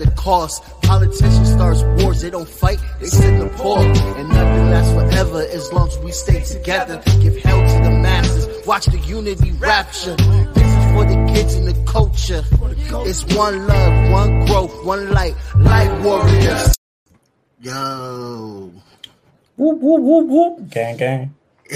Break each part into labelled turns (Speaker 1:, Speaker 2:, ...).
Speaker 1: the cost. Politicians starts wars, they don't fight, they sit in the poor. And nothing lasts forever as long as we stay together. Give hell to the masses, watch the unity rapture. This is for the kids and the culture. It's one love, one growth, one light, light warriors. Yo.
Speaker 2: Whoop whoop whoop whoop. Gang gang.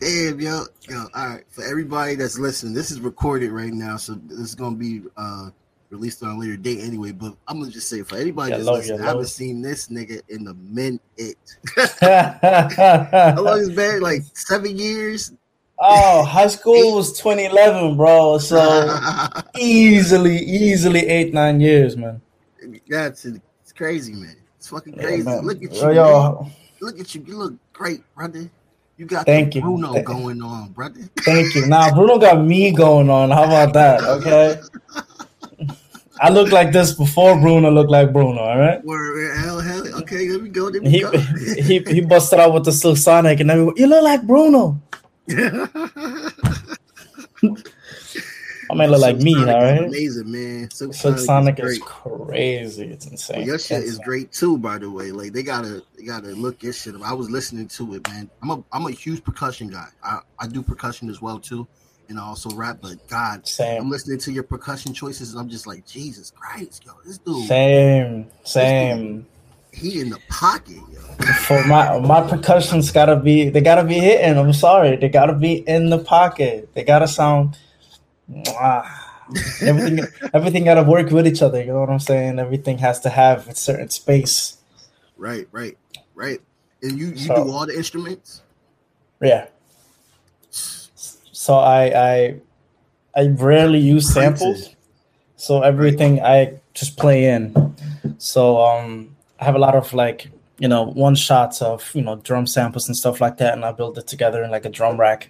Speaker 1: Damn, yo, yo. All right, for everybody that's listening, this is recorded right now, so this is gonna be uh released on a later date anyway. But I'm gonna just say for anybody that's
Speaker 2: Hello,
Speaker 1: listening, I haven't seen this nigga in a minute. How long has it been? Like seven years.
Speaker 2: oh, high school was 2011, bro. So easily, easily eight, nine years, man.
Speaker 1: That's it. it's crazy, man. It's fucking crazy.
Speaker 2: man.
Speaker 1: Look at you,
Speaker 2: Yo,
Speaker 1: Look at you. You look great, brother. You got
Speaker 2: Thank you.
Speaker 1: Bruno
Speaker 2: Th-
Speaker 1: going on, brother.
Speaker 2: thank you. Now Bruno got me going on. How about that? Okay. I look like this before Bruno looked like Bruno. All right.
Speaker 1: Word, hell, hell. Okay, there we go. There we
Speaker 2: He
Speaker 1: go.
Speaker 2: he he busted out with the Silk Sonic and everyone. You look like Bruno. I mean, look like me, all
Speaker 1: is. Amazing, man. Silk,
Speaker 2: Silk
Speaker 1: Sonic,
Speaker 2: Sonic
Speaker 1: is
Speaker 2: is crazy. It's insane.
Speaker 1: Well, your shit is great too, by the way. Like they gotta, they gotta look your shit up. I was listening to it, man. I'm a, I'm a huge percussion guy. I, I do percussion as well too, and I also rap. But God, I'm listening to your percussion choices, and I'm just like, Jesus Christ, yo, this dude,
Speaker 2: same, same.
Speaker 1: he in the pocket, yo.
Speaker 2: For my my percussions gotta be they gotta be hitting. I'm sorry, they gotta be in the pocket. They gotta sound. Mwah. Everything everything gotta work with each other. You know what I'm saying? Everything has to have a certain space.
Speaker 1: Right, right, right. And you, you
Speaker 2: So-
Speaker 1: do all the instruments.
Speaker 2: Yeah. So I I I rarely use samples. So everything I just play in. So um I have a lot of like, you know, one shots of, you know, drum samples and stuff like that and I build it together in like a drum rack.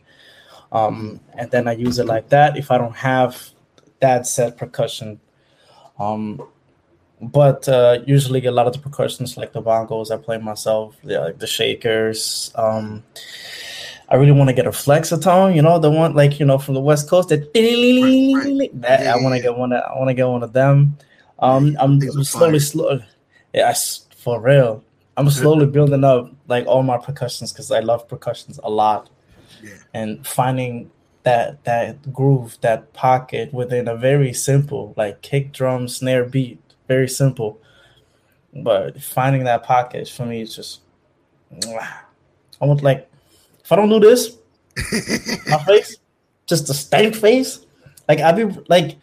Speaker 2: Um and then I use it like that if I don't have that set percussion. Um but uh usually a lot of the percussions like the bongos I play myself, yeah, like the shakers, um I really want to get a flexatone, you know, the one like you know from the West Coast. That, that
Speaker 1: Yeah,
Speaker 2: I want to
Speaker 1: yeah.
Speaker 2: get one. Of, I want to get one of them. Um, I'm, I'm slowly, slow. Yes, for real. I'm slowly building up like all my percussions because I love percussions a lot,
Speaker 1: Yeah,
Speaker 2: and finding that that groove, that pocket within a very simple like kick, drum, snare, beat, very simple. But finding that pocket for me is just. I want like if I don't do this, my face, just a stank face. Like I be like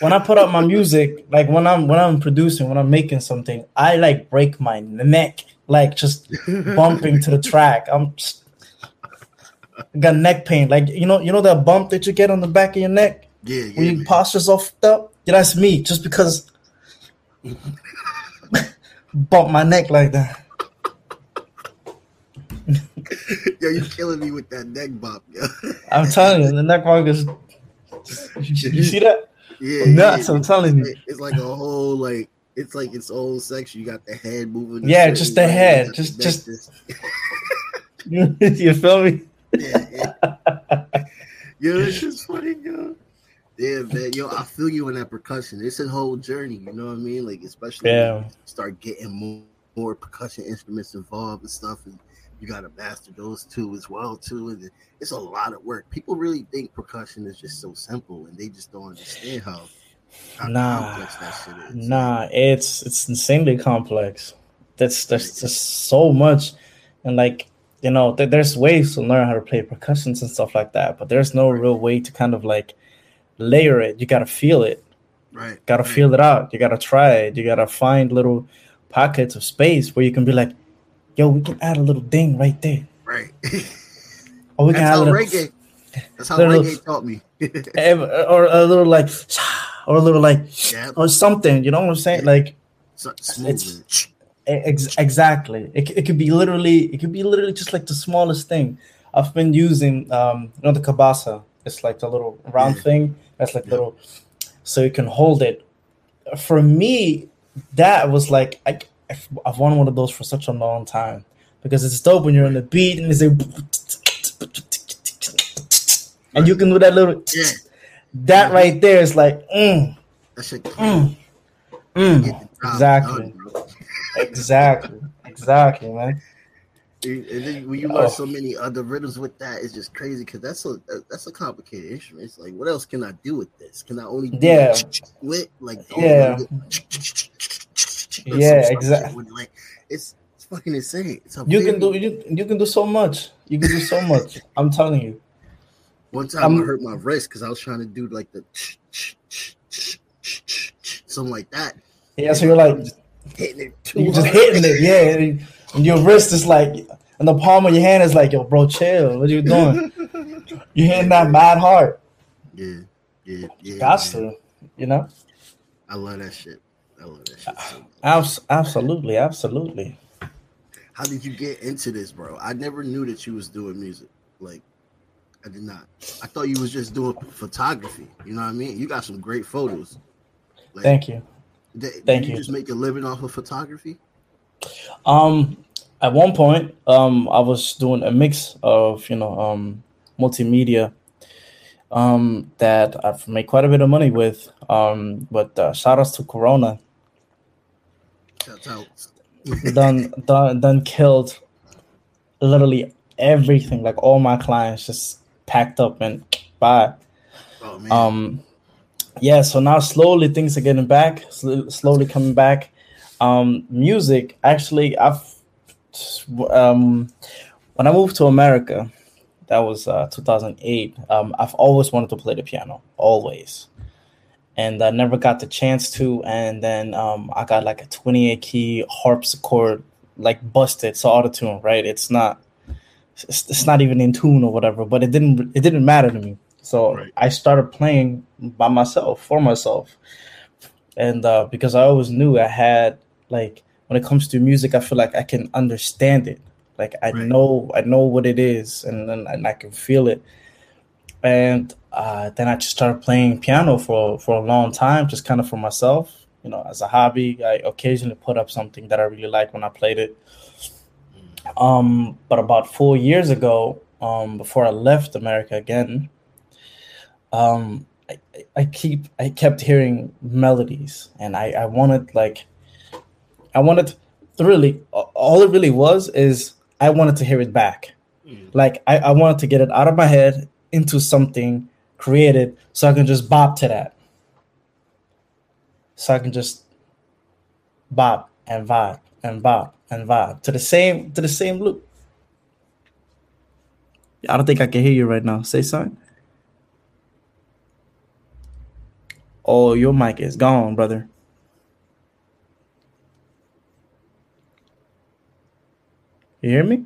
Speaker 2: when I put up my music, like when I'm when I'm producing, when I'm making something, I like break my neck, like just bumping to the track. I'm just, I got neck pain, like you know, you know that bump that you get on the back of your neck
Speaker 1: yeah, yeah.
Speaker 2: when your
Speaker 1: man.
Speaker 2: posture's off up. Yeah, that's me, just because bump my neck like that.
Speaker 1: Yo, you killing me with that neck bop, yo.
Speaker 2: I'm telling you, the neck bump is. You see that?
Speaker 1: Yeah,
Speaker 2: Nuts,
Speaker 1: yeah.
Speaker 2: I'm telling you.
Speaker 1: It's like a whole like it's like its own section. You got the head moving.
Speaker 2: Yeah, just the head, just-
Speaker 1: the
Speaker 2: just-
Speaker 1: neck,
Speaker 2: you feel me?
Speaker 1: yeah, yeah. Yo, it's just funny, yo. Yeah, man. Yo, I feel you in that percussion. It's a whole journey, you know what I mean? Like, especially when
Speaker 2: Yeah.
Speaker 1: you start getting more, more percussion instruments involved and stuff, and you gotta master those too as well, too. And it's a lot of work. People really think percussion is just so simple, and they just don't understand how, how
Speaker 2: Nah,
Speaker 1: complex that shit is.
Speaker 2: Nah, it's it's insanely complex. That's there's just so much, and like you know, th- there's ways to learn how to play percussions and stuff like that, but there's no real way to kind of like layer it. You gotta feel it.
Speaker 1: Right.
Speaker 2: Gotta
Speaker 1: right.
Speaker 2: feel it out. You gotta try it. You gotta find little pockets of space where you can be like, yo, we can add a little ding right there.
Speaker 1: Right.
Speaker 2: Or we can
Speaker 1: That's
Speaker 2: add a
Speaker 1: how
Speaker 2: little,
Speaker 1: reggae. That's how
Speaker 2: little-
Speaker 1: reggae taught me.
Speaker 2: eh, or a little like, or a little like,
Speaker 1: yeah.
Speaker 2: or something. You know what I'm saying?
Speaker 1: Yeah.
Speaker 2: Like,
Speaker 1: So,
Speaker 2: It's- Ex- exactly. It, it could be literally. It could be literally just like the smallest thing. I've been using, um, you know, the cabasa. It's like the little round
Speaker 1: Yeah.
Speaker 2: thing. That's like
Speaker 1: Yeah.
Speaker 2: little, so you can hold it. For me, that was like I, I've wanted one of those for such a long time because it's dope when you're on the beat and it's like, and you can do that little.
Speaker 1: Yeah.
Speaker 2: That right there is like, mm, mm, mm. Exactly. Exactly. Exactly, man.
Speaker 1: And then when you
Speaker 2: Oh.
Speaker 1: learn so many other rhythms with that, it's just crazy because that's a that's a complicated instrument. It's like, what else can I do with this? Can I only do
Speaker 2: Yeah.
Speaker 1: with like
Speaker 2: Yeah. Yeah,
Speaker 1: some
Speaker 2: exact-
Speaker 1: shit with, Like it's it's fucking insane. It's
Speaker 2: You can do you, you can do so much. You can do so much. I'm telling you.
Speaker 1: One time
Speaker 2: I'm-
Speaker 1: I hurt my wrist because I was trying to do like the something like that.
Speaker 2: Yeah, so you're like
Speaker 1: Hitting it too
Speaker 2: you just
Speaker 1: hard.
Speaker 2: hitting it, yeah. And your wrist is like and the palm of your hand is like, yo, bro, chill. What you doing? You're hitting that mad hard.
Speaker 1: Yeah, yeah, yeah.
Speaker 2: To, you know?
Speaker 1: I love that shit. I love that shit. So.
Speaker 2: Abs- absolutely, absolutely.
Speaker 1: How did you get into this, bro? I never knew that you was doing music. Like, I did not. I thought you was just doing photography. You know what I mean? You got some great photos. Like,
Speaker 2: Thank you. thank
Speaker 1: you
Speaker 2: you.
Speaker 1: just make a living off of photography?
Speaker 2: Um, at one point, um, I was doing a mix of you know um multimedia, um, that I've made quite a bit of money with. Um, but uh, shout outs to Corona,
Speaker 1: Out.
Speaker 2: done done done killed literally everything. Like all my clients just packed up and bye.
Speaker 1: Oh man.
Speaker 2: um yeah so now slowly things are getting back sl- slowly coming back um music actually i've um when i moved to america that was uh 2008 um i've always wanted to play the piano always and i never got the chance to and then um i got like a 28 key harpsichord like busted so auto tune right it's not it's, it's not even in tune or whatever but it didn't it didn't matter to me so
Speaker 1: Right.
Speaker 2: I started playing by myself for myself, and uh, because I always knew I had like when it comes to music, I feel like I can understand it. Like I
Speaker 1: Right.
Speaker 2: know I know what it is, and and, and I can feel it. And uh, then I just started playing piano for for a long time, just kind of for myself, you know, as a hobby. I occasionally put up something that I really like when I played it. Um, but about four years ago, um, before I left America again, um, I, I- I keep I kept hearing melodies, and I I wanted like I wanted really all it really was is I wanted to hear it back.
Speaker 1: Mm.
Speaker 2: Like I, I wanted to get it out of my head into something created so I can just bop to that. So I can just bop and vibe and bop and vibe to the same to the same loop. I don't think I can hear you right now. Say something. Oh, your mic is gone, brother. You hear me?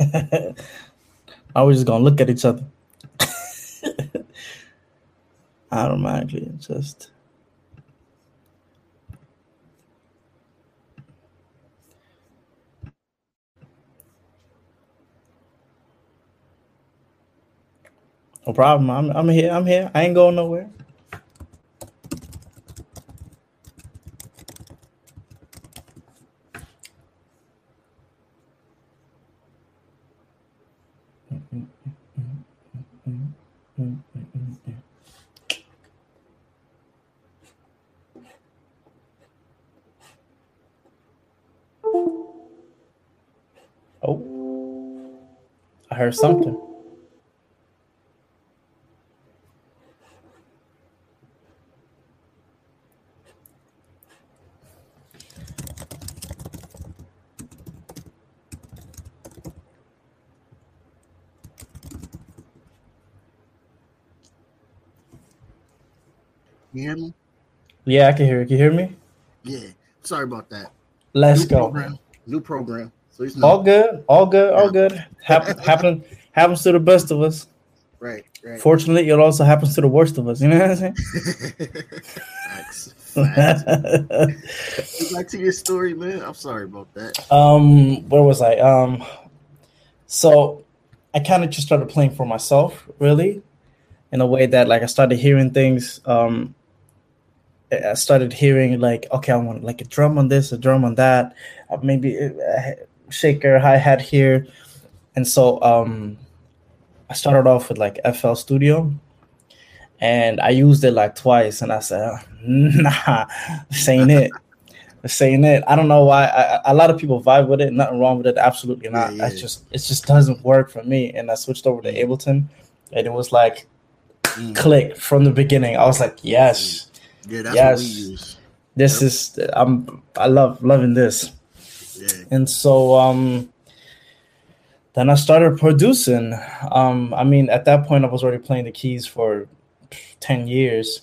Speaker 2: I was just gonna look at each other. Automatically, just no problem. I'm I'm here. I'm here. I ain't going nowhere. Heard something.
Speaker 1: You hear me?
Speaker 2: Yeah, I can hear. you. Can you hear me?
Speaker 1: Yeah. Sorry about that.
Speaker 2: Let's
Speaker 1: New
Speaker 2: go.
Speaker 1: Program. New program. It's
Speaker 2: All good. All good. All good. Happen, happen, happens to the best of us.
Speaker 1: right. Right.
Speaker 2: Fortunately, it also happens to the worst of us. You know what I'm saying?
Speaker 1: Facts. Facts. Back to your story, man. I'm sorry about that.
Speaker 2: um, where was I? Um, so I kind of just started playing for myself, really, in a way that like I started hearing things. Um, I started hearing like, okay, I want like a drum on this, a drum on that, uh, maybe a shaker, hi hat here, and so um, I started off with like FL Studio, and I used it like twice, and I said, nah, this ain't it. saying it. I don't know why. I, a lot of people vibe with it. Nothing wrong with it. Absolutely not. Yeah, yeah. I just it just doesn't work for me. And I switched over to mm. Ableton, and it was like mm. click from the beginning. I was like, yes, yeah, that's yes. what we use. This yep. is I'm I love loving this. Yeah. And so um then I started producing. Um I mean at that point I was already playing the keys for 10 years.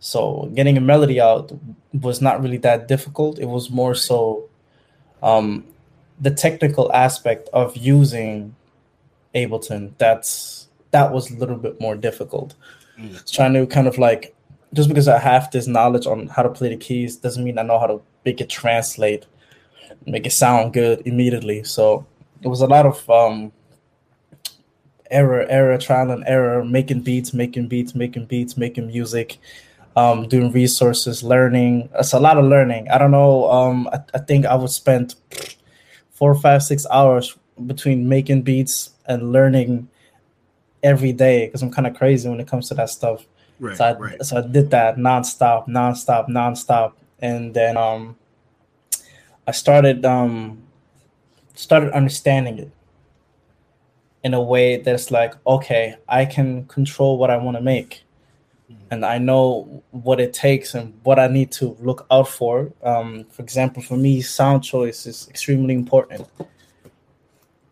Speaker 2: So getting a melody out was not really that difficult. It was more so um, the technical aspect of using Ableton. That's that was a little bit more difficult. Mm. Trying to kind of like just because I have this knowledge on how to play the keys doesn't mean I know how to make it translate, make it sound good immediately. So it was a lot of um, error, error, trial and error, making beats, making beats, making beats, making music, um, doing resources, learning. It's a lot of learning. I don't know. Um, I, I think I would spend four, five, six hours between making beats and learning every day because I'm kind of crazy when it comes to that stuff. Right, so I, right. so I did that nonstop, nonstop, nonstop, and then um, I started um, started understanding it in a way that's like, okay, I can control what I want to make and I know what it takes and what I need to look out for. Um, for example, for me, sound choice is extremely important.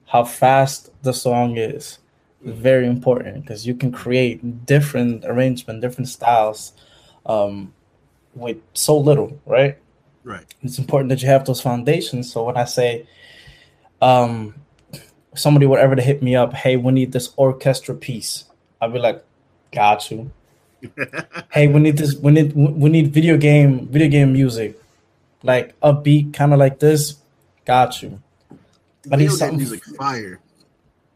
Speaker 2: How fast the song is very important because you can create different arrangement, different styles um, with so little, right?
Speaker 1: Right.
Speaker 2: It's important that you have those foundations. So when I say, um, somebody would ever to hit me up, hey, we need this orchestra piece, I'd be like, got you hey, we need this. We need we need video game video game music, like upbeat, kind of like this. Got you.
Speaker 1: But he's something music fire.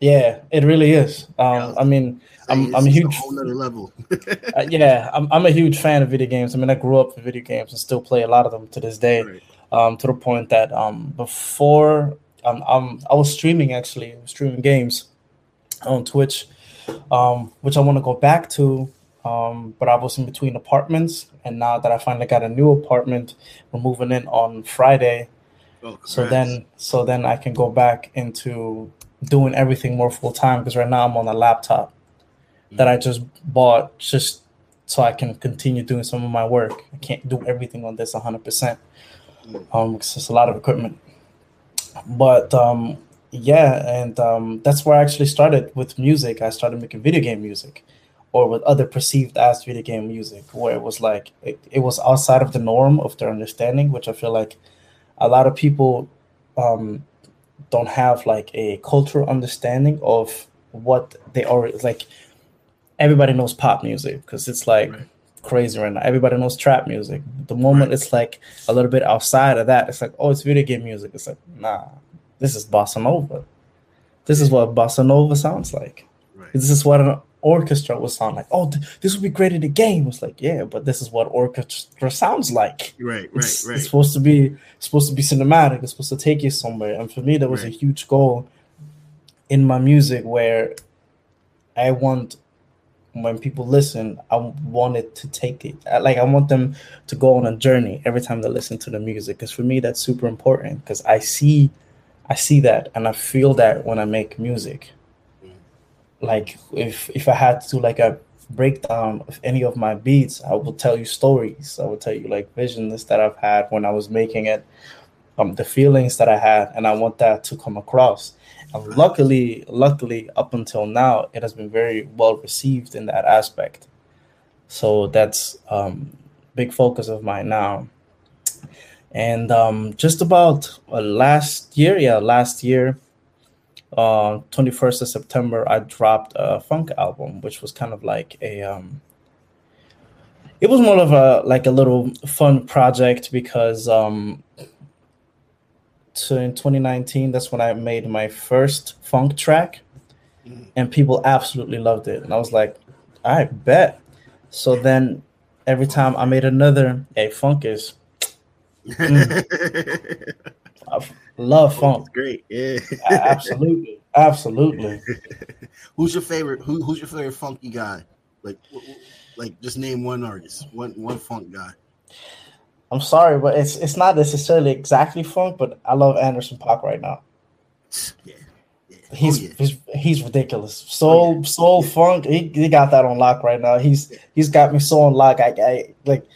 Speaker 2: Yeah, it really is. Um. I mean, I'm I'm a huge
Speaker 1: a whole other level.
Speaker 2: uh, yeah, I'm I'm a huge fan of video games. I mean, I grew up with video games and still play a lot of them to this day. Right. Um, to the point that um, before um, um, I was streaming actually streaming games on Twitch, um, which I want to go back to um, but I was in between apartments, and now that I finally got a new apartment, we're moving in on Friday. Oh, so then, so then I can go back into doing everything more full time because right now I'm on a laptop mm-hmm. that I just bought just so I can continue doing some of my work. I can't do everything on this 100 percent. Mm. Um, it's a lot of equipment. But um, yeah, and um, that's where I actually started with music. I started making video game music or with other perceived as video game music, where it was like it, it was outside of the norm of their understanding, which I feel like a lot of people um, don't have like a cultural understanding of what they are like. Everybody knows pop music because it's like right. crazy right now. Everybody knows trap music. The moment right. it's like a little bit outside of that, it's like, oh, it's video game music. It's like, nah, this is bossa nova. This is what bossa nova sounds like. Right. This is what an orchestra would sound like. Oh, th- this would be great in the game. It's like, yeah, but this is what orchestra sounds like.
Speaker 1: Right, right, it's,
Speaker 2: right. It's supposed to be supposed to be cinematic. It's supposed to take you somewhere. And for me, that was right. a huge goal in my music where I want when people listen, I want it to take it. Like I want them to go on a journey every time they listen to the music. Because for me, that's super important. Because I see, I see that, and I feel that when I make music like if if I had to like a breakdown of any of my beats, I will tell you stories. I will tell you like visions that I've had when I was making it, um, the feelings that I had, and I want that to come across. And luckily, luckily, up until now, it has been very well received in that aspect. So that's um, big focus of mine now. And um, just about uh, last year, yeah, last year, uh, 21st of September, I dropped a funk album, which was kind of like a um, it was more of a like a little fun project because um, so in 2019, that's when I made my first funk track, mm-hmm. and people absolutely loved it, and I was like, I bet. So then every time I made another, hey, funk is. Mm, love oh, funk.
Speaker 1: It's great. Yeah.
Speaker 2: absolutely. Absolutely.
Speaker 1: who's your favorite? Who, who's your favorite funky guy? Like, like just name one artist, one one funk guy.
Speaker 2: I'm sorry, but it's it's not necessarily exactly funk, but I love Anderson .Paak right now.
Speaker 1: Yeah. yeah.
Speaker 2: Oh, he's,
Speaker 1: oh, yeah.
Speaker 2: he's he's ridiculous. Oh, soul oh, yeah. soul funk. He, he got that on lock right now. He's he's got me so on lock. I, I like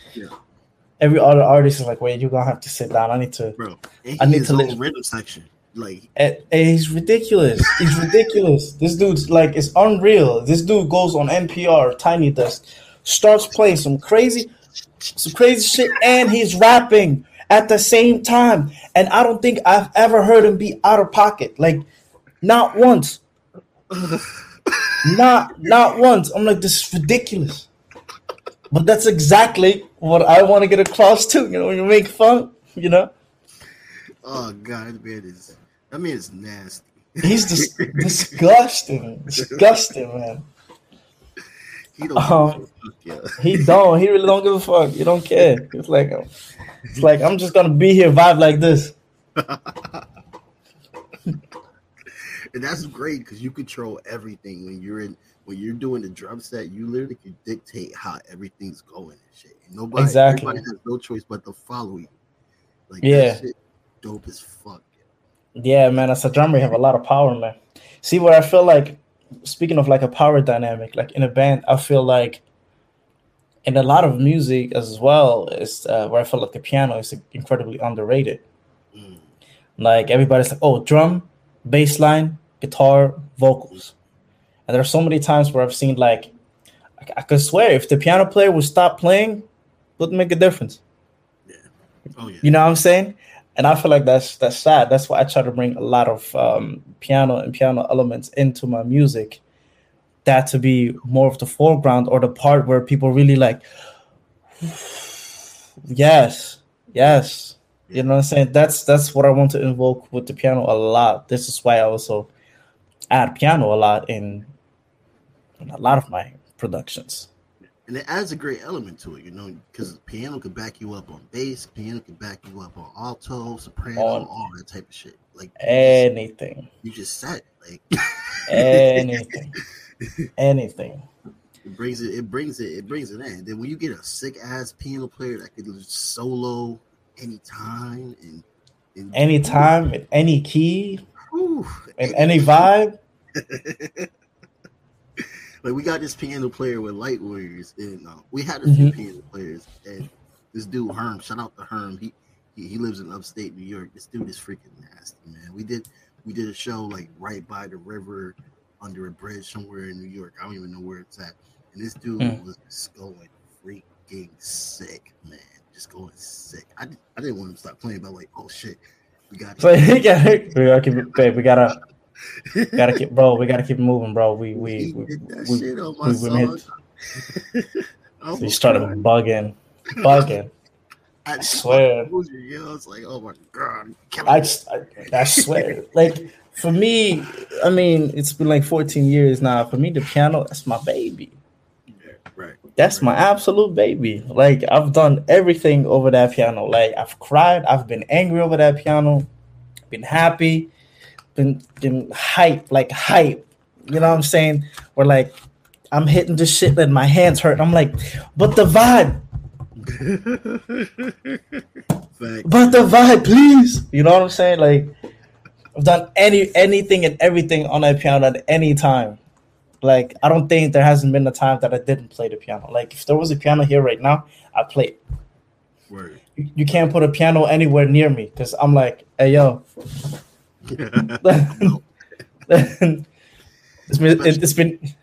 Speaker 2: every other artist is like, wait, you're gonna have to sit down. I need to,
Speaker 1: bro. I need to listen. rhythm section. Like,
Speaker 2: and, and he's ridiculous. It's ridiculous. this dude's like, it's unreal. This dude goes on NPR, Tiny Desk, starts playing some crazy, some crazy shit, and he's rapping at the same time. And I don't think I've ever heard him be out of pocket. Like, not once. not not once. I'm like, this is ridiculous. But that's exactly what I want to get across to. You know, when you make fun, you know.
Speaker 1: Oh God, man is that man is nasty.
Speaker 2: He's dis- disgusting, disgusting, man. He don't. Um, he don't. He really don't give a fuck. He don't care. It's like, it's like I'm just gonna be here, vibe like this.
Speaker 1: and that's great because you control everything when you're in when you're doing the drum set, you literally can dictate how everything's going and shit. And nobody, exactly. everybody has no choice but to follow you. Like yeah, dope as fuck.
Speaker 2: Yeah, man. As a drummer, you have a lot of power, man. See what I feel like. Speaking of like a power dynamic, like in a band, I feel like in a lot of music as well is uh, where I feel like the piano is incredibly underrated. Mm. Like everybody's like, oh, drum, bass line, guitar, vocals and there are so many times where I've seen like I, I could swear if the piano player would stop playing, it wouldn't make a difference.
Speaker 1: Yeah. Oh yeah.
Speaker 2: You know what I'm saying? And I feel like that's that's sad. That's why I try to bring a lot of um, piano and piano elements into my music. That to be more of the foreground or the part where people really like, yes, yes. You know what I'm saying? That's that's what I want to invoke with the piano a lot. This is why I also add piano a lot in in a lot of my productions.
Speaker 1: And it adds a great element to it, you know, because piano can back you up on bass, piano can back you up on alto, soprano, on all that type of shit. Like
Speaker 2: anything.
Speaker 1: You just set like
Speaker 2: anything. anything.
Speaker 1: It brings it, it brings it, it brings it in. Then when you get a sick ass piano player that could solo anytime and,
Speaker 2: and anytime in any key whew, in any vibe.
Speaker 1: like we got this piano player with Light Warriors, and uh, we had a few mm-hmm. piano players. And this dude Herm, shout out to Herm. He, he he lives in upstate New York. This dude is freaking nasty, man. We did we did a show like right by the river, under a bridge somewhere in New York. I don't even know where it's at. And this dude mm. was just going freaking sick, man. Just going sick. I, I didn't want him to stop playing, but like, oh shit, we got.
Speaker 2: So, yeah, we gotta, babe, we gotta gotta keep, bro. We gotta keep moving, bro. We we we, we, we, we, we started bugging, bugging. I, swear.
Speaker 1: You know, it's like, oh my god.
Speaker 2: I, just, I, I swear, like for me, I mean, it's been like 14 years now. For me, the piano, that's my baby.
Speaker 1: Yeah, right.
Speaker 2: That's
Speaker 1: right.
Speaker 2: my absolute baby. Like I've done everything over that piano. Like I've cried, I've been angry over that piano, been happy, been been hype, like hype. You know what I'm saying? We're like I'm hitting this shit and my hands hurt. I'm like, but the vibe. but the vibe, please. You know what I'm saying? Like I've done any anything and everything on that piano at any time. Like I don't think there hasn't been a time that I didn't play the piano. Like if there was a piano here right now, I play it.
Speaker 1: Word.
Speaker 2: You, you can't put a piano anywhere near me because I'm like, hey yo, it's been, it's been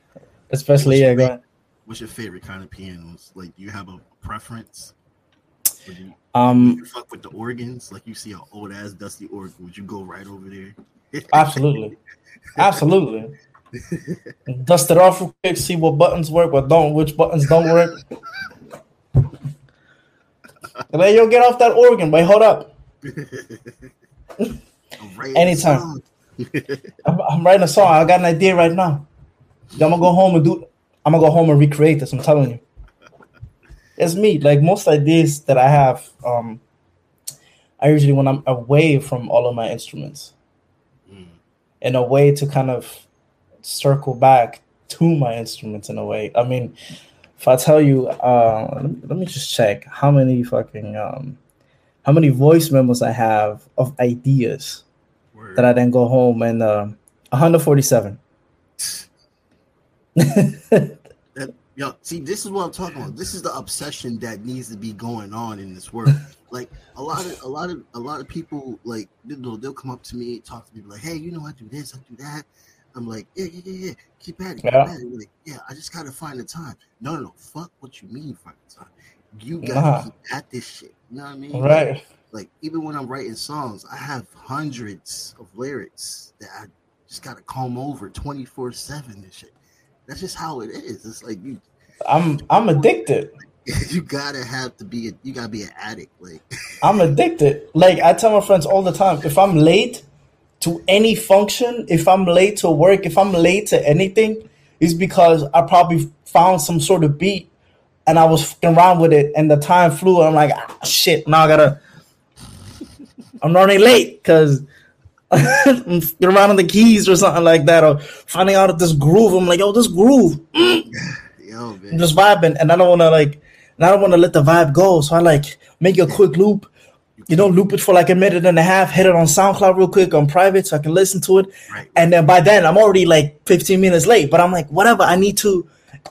Speaker 2: especially yeah. Go ahead.
Speaker 1: What's your favorite kind of pianos? Like, do you have a preference? Would you,
Speaker 2: um,
Speaker 1: you fuck with the organs? Like, you see an old ass dusty organ, would you go right over there?
Speaker 2: absolutely, absolutely. Dust it off real quick, see what buttons work, what don't, which buttons don't work. and then you'll get off that organ. Wait, hold up. Anytime. I'm, I'm, writing a song. I got an idea right now. I'm gonna go home and do. I'm gonna go home and recreate this. I'm telling you. it's me. Like most ideas that I have, um, I usually when I'm away from all of my instruments, mm. in a way to kind of circle back to my instruments in a way. I mean, if I tell you, uh, let, me, let me just check how many fucking um, how many voice memos I have of ideas Word. that I then go home and uh, 147.
Speaker 1: Yo, see, this is what I'm talking about. This is the obsession that needs to be going on in this world. like a lot of a lot of a lot of people, like they'll, they'll come up to me, talk to me, like, "Hey, you know, I do this, I do that." I'm like, "Yeah, yeah, yeah, yeah. Keep at it, keep yeah. at it." Like, yeah, I just gotta find the time. No, no, no. Fuck what you mean find the time. You gotta nah. keep at this shit. You know what I mean?
Speaker 2: Right.
Speaker 1: Like, like even when I'm writing songs, I have hundreds of lyrics that I just gotta comb over 24 seven and shit. That's just how it is. It's like you.
Speaker 2: I'm I'm addicted.
Speaker 1: You gotta have to be. A, you gotta be an addict. Like
Speaker 2: I'm addicted. Like I tell my friends all the time, if I'm late to any function, if I'm late to work, if I'm late to anything, it's because I probably found some sort of beat and I was fucking around with it, and the time flew. And I'm like, ah, shit, now I gotta. I'm running late because I'm around on the keys or something like that, or finding out this groove. I'm like, yo, this groove, mm. yo. I'm just vibing, and I don't want to like, and I don't want to let the vibe go. So I like make a quick loop, you know, loop it for like a minute and a half, hit it on SoundCloud real quick on private so I can listen to it, right. and then by then I'm already like 15 minutes late. But I'm like, whatever, I need to,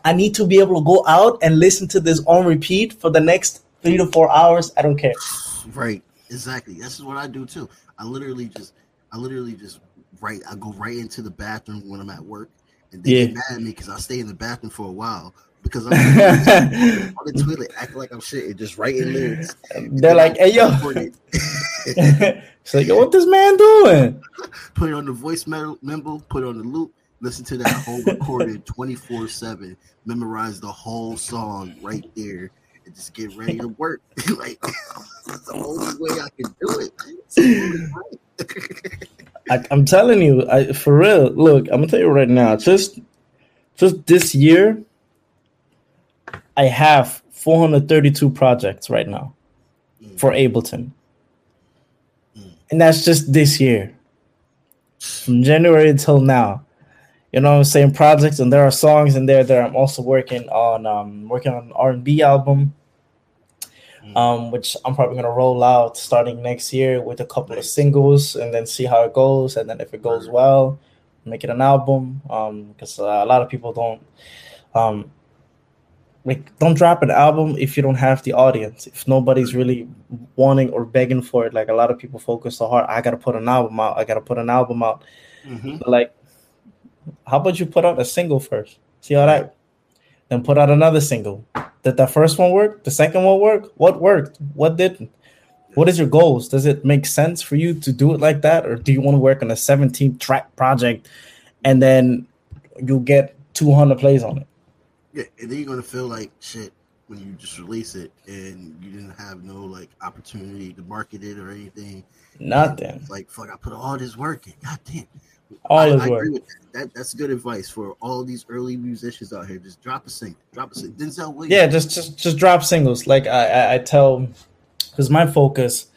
Speaker 2: I need to be able to go out and listen to this on repeat for the next three to four hours. I don't care.
Speaker 1: Right, exactly. This is what I do too. I literally just I literally just right. I go right into the bathroom when I'm at work, and they yeah. get mad at me because I stay in the bathroom for a while because I'm on the toilet acting like I'm shit and just writing um, lyrics.
Speaker 2: They're like, "Hey yo," it's like, "What this man doing?"
Speaker 1: Put it on the voice memo, put it on the loop, listen to that whole recorded 24 seven, memorize the whole song right there, and just get ready to work. like that's the only way I can do it.
Speaker 2: I, am telling you, I, for real. Look, I'm gonna tell you right now. Just, just this year, I have 432 projects right now mm. for Ableton, mm. and that's just this year, from January until now. You know, I'm saying projects, and there are songs in there that I'm also working on. Um, working on R and B album mm. um, which I'm probably gonna roll out starting next year with a couple of singles, and then see how it goes. And then if it goes well, make it an album. Um, because uh, a lot of people don't, um, like don't drop an album if you don't have the audience. If nobody's really wanting or begging for it, like a lot of people focus so hard. I gotta put an album out. I gotta put an album out. Mm-hmm. like, how about you put out a single first? See how that then put out another single. Did the first one work? The second one work? What worked? What didn't? What is your goals? Does it make sense for you to do it like that, or do you want to work on a 17 track project and then you'll get 200 plays on it?
Speaker 1: Yeah, and then you're gonna feel like shit when you just release it and you didn't have no like opportunity to market it or anything.
Speaker 2: Nothing.
Speaker 1: Like fuck, I put all this work in. God damn.
Speaker 2: All I, I agree with
Speaker 1: that. that. That's good advice for all these early musicians out here. Just drop a single, drop a single. Denzel Williams.
Speaker 2: Yeah, just just just drop singles. Like I I, I tell, because my focus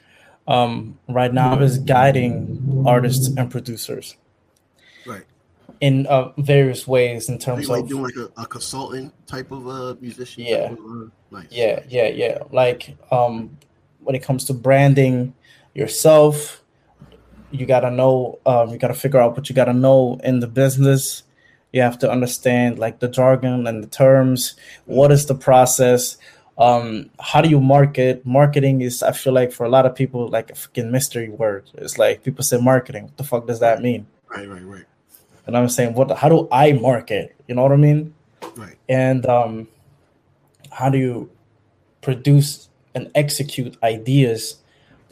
Speaker 2: um, right now is guiding artists and producers.
Speaker 1: Right.
Speaker 2: In uh, various ways, in terms
Speaker 1: like
Speaker 2: of
Speaker 1: doing like a, a consultant type of a musician.
Speaker 2: Yeah.
Speaker 1: Of, uh,
Speaker 2: nice. Yeah, yeah, yeah. Like um, when it comes to branding yourself you got to know um, you got to figure out what you got to know in the business. You have to understand like the jargon and the terms. What is the process? Um, how do you market? Marketing is i feel like for a lot of people like a fucking mystery word. It's like people say marketing. What the fuck does that mean?
Speaker 1: Right right right.
Speaker 2: And i'm saying what how do i market? You know what i mean?
Speaker 1: Right.
Speaker 2: And um, how do you produce and execute ideas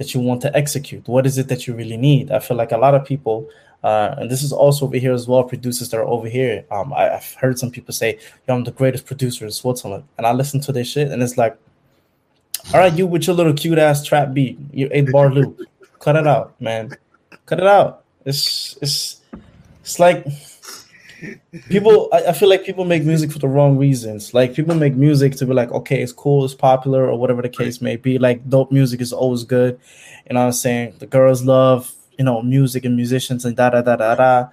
Speaker 2: that you want to execute? What is it that you really need? I feel like a lot of people, uh, and this is also over here as well, producers that are over here. Um, I, have heard some people say, Yo, I'm the greatest producer in Switzerland. And I listen to this shit and it's like, all right, you with your little cute ass trap beat, your eight bar loop, cut it out, man. Cut it out. It's it's it's like people I, I, feel like people make music for the wrong reasons. Like people make music to be like okay it's cool it's popular or whatever the case may be. Like dope music is always good. You know what i'm saying? The girls love you know music and musicians and da da da da da.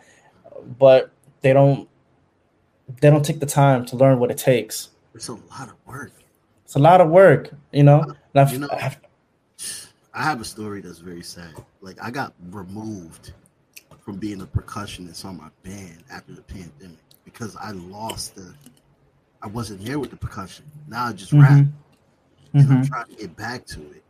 Speaker 2: But they don't they don't take the time to learn what it takes.
Speaker 1: It's a lot of work.
Speaker 2: It's a lot of work you know, you know
Speaker 1: I have a story that's very sad. Like i got removed from being a percussionist on my band after the pandemic because I lost the I wasn't there with the percussion. Now I just mm-hmm. rap. And mm-hmm. I'm trying to get back to it.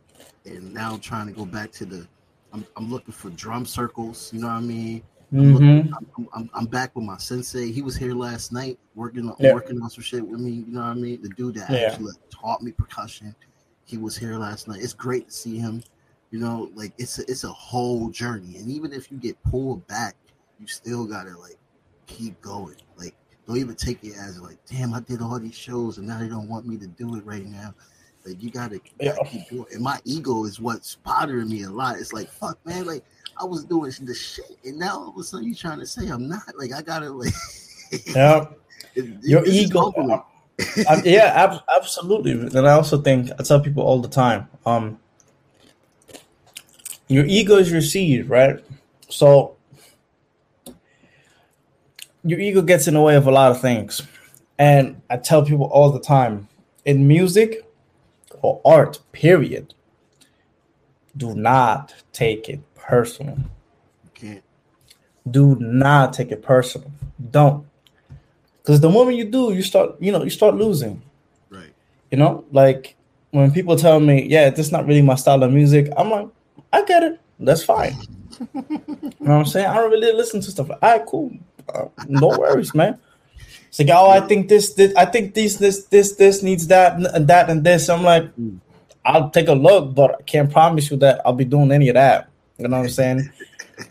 Speaker 1: And now I'm trying to go back to the I'm, I'm looking for drum circles, you know what I mean? I'm, mm-hmm. looking, I'm, I'm, I'm, back with my sensei. He was here last night working on yeah. working on some shit with me, you know what I mean? The dude that yeah. actually taught me percussion. He was here last night. It's great to see him you know, like it's a, it's a whole journey, and even if you get pulled back, you still gotta like keep going. Like don't even take it as like, damn, I did all these shows and now they don't want me to do it right now. Like you gotta, you gotta keep doing. And my ego is what's bothering me a lot. It's like, fuck, man, like I was doing the shit, and now all of a sudden you're trying to say I'm not. Like I gotta like,
Speaker 2: yeah, your ego. Uh, yeah, ab- absolutely. And I also think I tell people all the time. Um, your ego is your seed, right? So your ego gets in the way of a lot of things. And I tell people all the time in music or art, period, do not take it personal. Okay. Do not take it personal. Don't. Because the moment you do, you start, you know, you start losing.
Speaker 1: Right.
Speaker 2: You know, like when people tell me, yeah, this is not really my style of music, I'm like, I get it. That's fine. you know what I'm saying? I don't really listen to stuff. All right, cool. Uh, no worries, man. It's like, oh, I think this, this, I think this, this, this, this needs that, and that, and this. I'm like, I'll take a look, but I can't promise you that I'll be doing any of that. You know what I'm saying?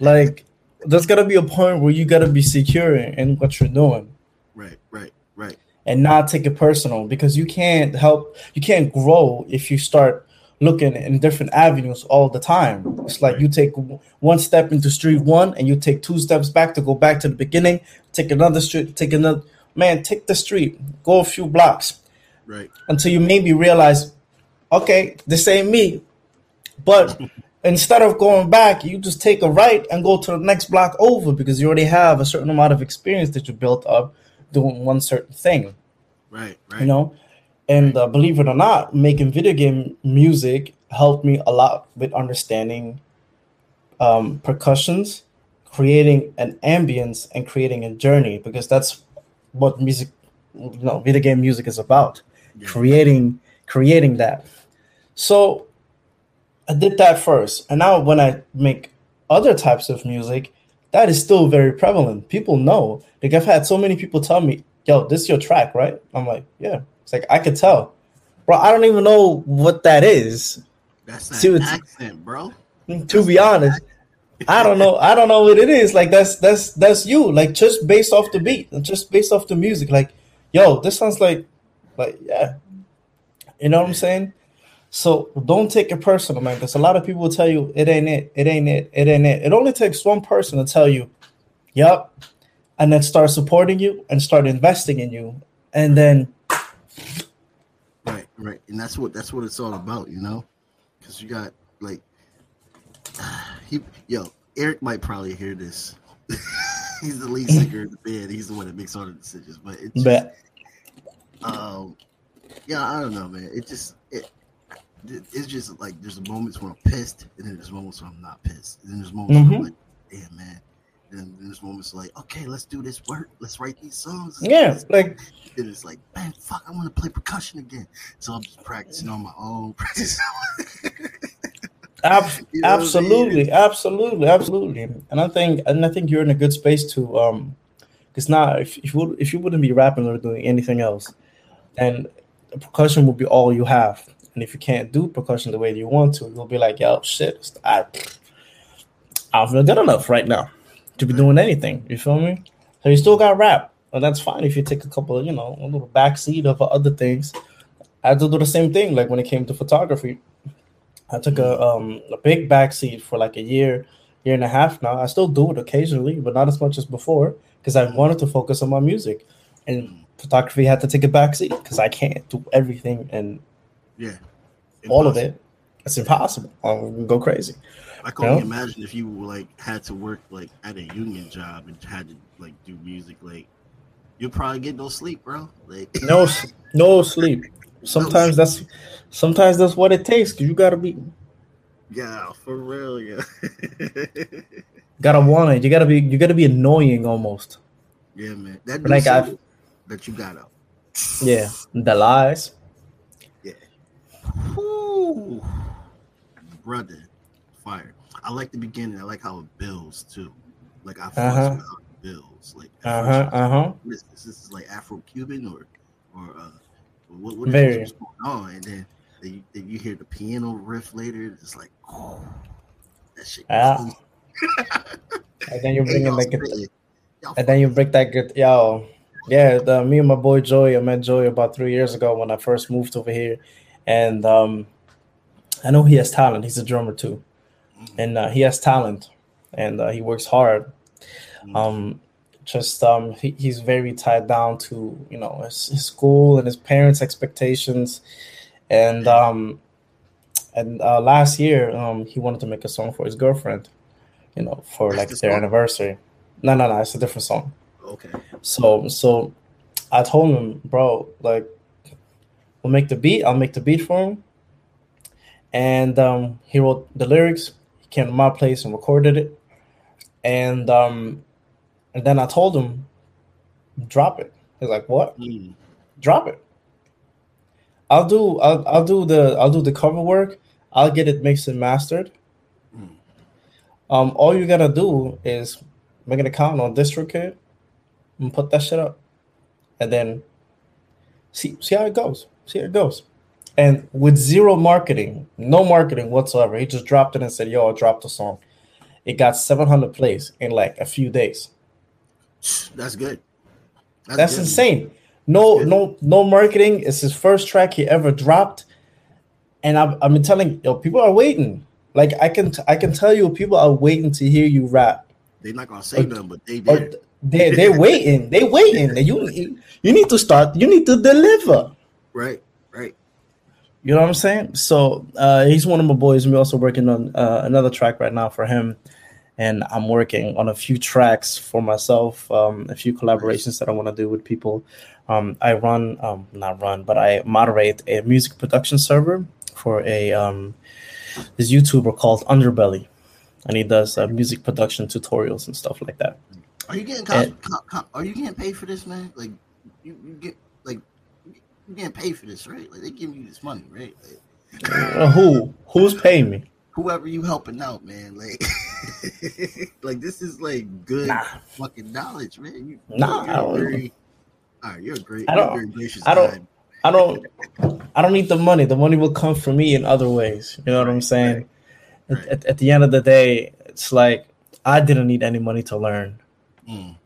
Speaker 2: like, there's gotta be a point where you gotta be secure in what you're doing.
Speaker 1: Right, right, right.
Speaker 2: And not take it personal because you can't help, you can't grow if you start looking in different avenues all the time. It's like you take one step into street one and you take two steps back to go back to the beginning, take another street, take another man, take the street, go a few blocks.
Speaker 1: Right.
Speaker 2: Until you maybe realize, okay, this ain't me. But instead of going back, you just take a right and go to the next block over because you already have a certain amount of experience that you built up doing one certain thing.
Speaker 1: Right, right.
Speaker 2: You know? And uh, believe it or not, making video game music helped me a lot with understanding um, percussions, creating an ambience, and creating a journey because that's what music, you know, video game music is about. Yeah. Creating, creating that. So I did that first, and now when I make other types of music, that is still very prevalent. People know. Like I've had so many people tell me, "Yo, this is your track, right?" I'm like, "Yeah." It's like I could tell, bro. I don't even know what that is.
Speaker 1: That's an accent, bro.
Speaker 2: To that's be honest, I don't know. I don't know what it is. Like that's that's that's you. Like just based off the beat and just based off the music. Like, yo, this sounds like, like yeah, you know what I'm saying. So don't take it personal, man. Because a lot of people will tell you it ain't it, it ain't it, it ain't it. It only takes one person to tell you, "Yep," and then start supporting you and start investing in you, and then
Speaker 1: Right, and that's what that's what it's all about, you know, because you got like he, yo, Eric might probably hear this. He's the lead singer of the band. He's the one that makes all the decisions, but it's just, um, yeah, I don't know, man. It just it it's just like there's moments when I'm pissed, and then there's moments when I'm not pissed, and then there's moments mm-hmm. where I'm like, damn, man, and there's moments like, okay, let's do this work. Let's write these songs.
Speaker 2: Yeah,
Speaker 1: let's,
Speaker 2: like
Speaker 1: and it's like, man, fuck, I want to play percussion again. So I'm just practicing on my own.
Speaker 2: Ab- you know absolutely, I mean? absolutely, absolutely. And I think, and I think you're in a good space to, um, because now if, if you if you wouldn't be rapping or doing anything else, then percussion will be all you have. And if you can't do percussion the way you want to, you'll be like, yo, shit, I, I don't feel good enough right now to be doing anything. You feel me? So you still got rap, and that's fine if you take a couple of you know a little backseat of other things. I had to do the same thing. Like when it came to photography, I took a um a big backseat for like a year, year and a half now. I still do it occasionally, but not as much as before because I wanted to focus on my music, and photography had to take a backseat because I can't do everything and
Speaker 1: Yeah.
Speaker 2: all of it. It's impossible. I'll go crazy.
Speaker 1: I can only imagine if you like had to work like at a union job and had to like do music, like you'll probably get no sleep, bro. Like
Speaker 2: No, no sleep. Sometimes that's sometimes that's what it takes. 'cause you gotta be
Speaker 1: yeah, for real, yeah.
Speaker 2: gotta want it. You gotta be you gotta be annoying almost.
Speaker 1: yeah, man. That
Speaker 2: Like I've-
Speaker 1: that you got out.
Speaker 2: Yeah, the lies. Yeah.
Speaker 1: Whew. Brother. I like the beginning. I like how it builds too. Like I
Speaker 2: Uh-huh.
Speaker 1: how it builds. Like
Speaker 2: uh huh Uh huh.
Speaker 1: this? This is like Afro Cuban or or uh what what is going on? And then then you, then you hear the piano riff later. It's like oh, that shit.
Speaker 2: Yeah.
Speaker 1: goes-
Speaker 2: And then you bring in like, and then you break that good. Yo, yeah. The, me and my boy Joey. I met Joey about three years ago when I first moved over here, and um, I know he has talent. He's a drummer too, and uh, he has talent, and uh, he works hard. um just um he, he's very tied down to you know his, his school and his parents expectations and um and uh last year um he wanted to make a song for his girlfriend you know for like
Speaker 1: the
Speaker 2: their
Speaker 1: song?
Speaker 2: anniversary no no no it's a different song
Speaker 1: okay.
Speaker 2: so so i told him bro like we'll make the beat i'll make the beat for him and um he wrote the lyrics came to my place and recorded it. And um and then i told him drop it. He's like what?
Speaker 1: Mm.
Speaker 2: drop it. I'll do i'll, I'll do the i'll do the cover work. I'll get it mixed and mastered.
Speaker 1: Mm.
Speaker 2: um all you gotta do is make an account on distrokid and put that shit up. And then see see how it goes. See how it goes and with zero marketing no marketing whatsoever he just dropped it and said yo i dropped the song it got 700 plays in like a few days
Speaker 1: That's good.
Speaker 2: that's
Speaker 1: good.
Speaker 2: insane. No,
Speaker 1: That's
Speaker 2: no, no marketing. It's his first track he ever dropped, and I've, I've been telling yo, people are waiting. Like I can, I can tell you, people are waiting to hear you rap.
Speaker 1: They're not gonna say
Speaker 2: Or-
Speaker 1: nothing, but they did.
Speaker 2: they, they're waiting. They waiting. You, you need to start. You need to deliver.
Speaker 1: Right.
Speaker 2: You know what I'm saying? So uh, he's one of my boys. and We're also working on uh, another track right now for him, and I'm working on a few tracks for myself, um, a few collaborations that I want to do with people. Um, I run, um, not run, but I moderate a music production server for a um, this YouTuber called Underbelly, and he does uh, music production tutorials and stuff like that.
Speaker 1: Are you getting
Speaker 2: And-
Speaker 1: co- co- co- are you getting paid for this, man? Like you, you get you getting paid for this, right? Like they give you this money, right? Like,
Speaker 2: Uh, who who's paying me?
Speaker 1: whoever you helping out, man. Like, like this is like good
Speaker 2: Nah.
Speaker 1: fucking knowledge, man. You,
Speaker 2: Nah,
Speaker 1: you're
Speaker 2: I don't-
Speaker 1: very, all right, you're a great,
Speaker 2: I
Speaker 1: you're
Speaker 2: don't-
Speaker 1: very gracious
Speaker 2: I don't-
Speaker 1: guy.
Speaker 2: I don't I don't need the money. The money will come for me in other ways. You know what I'm saying?
Speaker 1: Right.
Speaker 2: At, at, at the end of the day, it's like I didn't need any money to learn.
Speaker 1: Mm,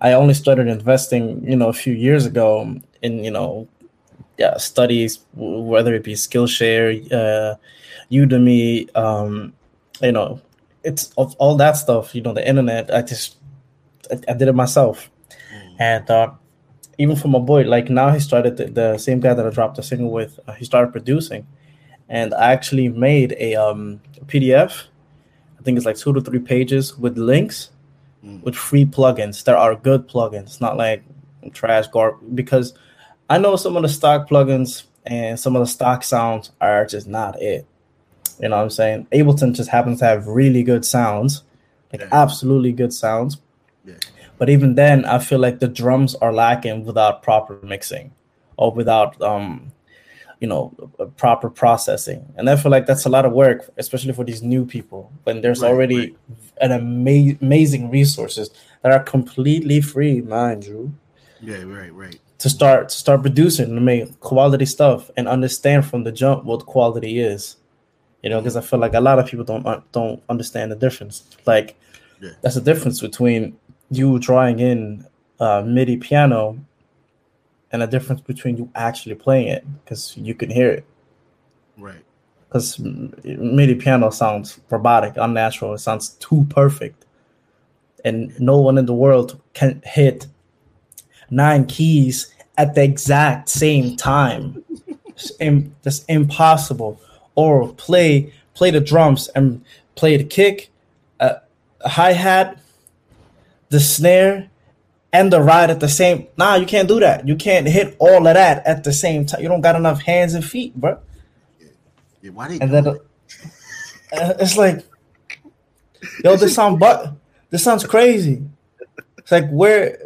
Speaker 2: I only started investing, you know, a few years ago in, you know, yeah, studies, whether it be Skillshare, uh, Udemy, um, you know, it's of all that stuff. You know, the internet. I just I, I did it myself,
Speaker 1: mm.
Speaker 2: and uh, even for my boy, like now he started the, the same guy that I dropped the single with. Uh, he started producing, and I actually made a um, PDF. I think it's like two to three pages with links
Speaker 1: Mm.
Speaker 2: with free plugins. There are good plugins, not like trash garb. Because I know some of the stock plugins and some of the stock sounds are just not it. You know what I'm saying? Ableton just happens to have really good sounds, like
Speaker 1: Yeah.
Speaker 2: absolutely good sounds.
Speaker 1: Yeah.
Speaker 2: But even then, I feel like the drums are lacking without proper mixing or without um, you know, proper processing. And I feel like that's a lot of work, especially for these new people, when there's
Speaker 1: Right,
Speaker 2: already
Speaker 1: right.
Speaker 2: an ama- amazing resources that are completely free, mind you,
Speaker 1: Yeah, right, right.
Speaker 2: To start to start producing and make quality stuff and understand from the jump what quality is. You know, because I feel like a lot of people don't don't understand the difference. Like
Speaker 1: Yeah.
Speaker 2: that's the difference between you drawing in uh, MIDI piano and a difference between you actually playing it because you can hear it.
Speaker 1: Right.
Speaker 2: Because MIDI piano sounds robotic, unnatural. It sounds too perfect. and no one in the world can hit nine keys at the exact same time. It's im- that's impossible. Or play play the drums and play the kick, uh, a hi hat, the snare, and the ride at the same. Nah, you can't do that. You can't hit all of that at the same time. You don't got enough hands and feet, bro.
Speaker 1: Yeah, why they
Speaker 2: And then uh, it's like, yo, this sound but this sounds crazy. It's like where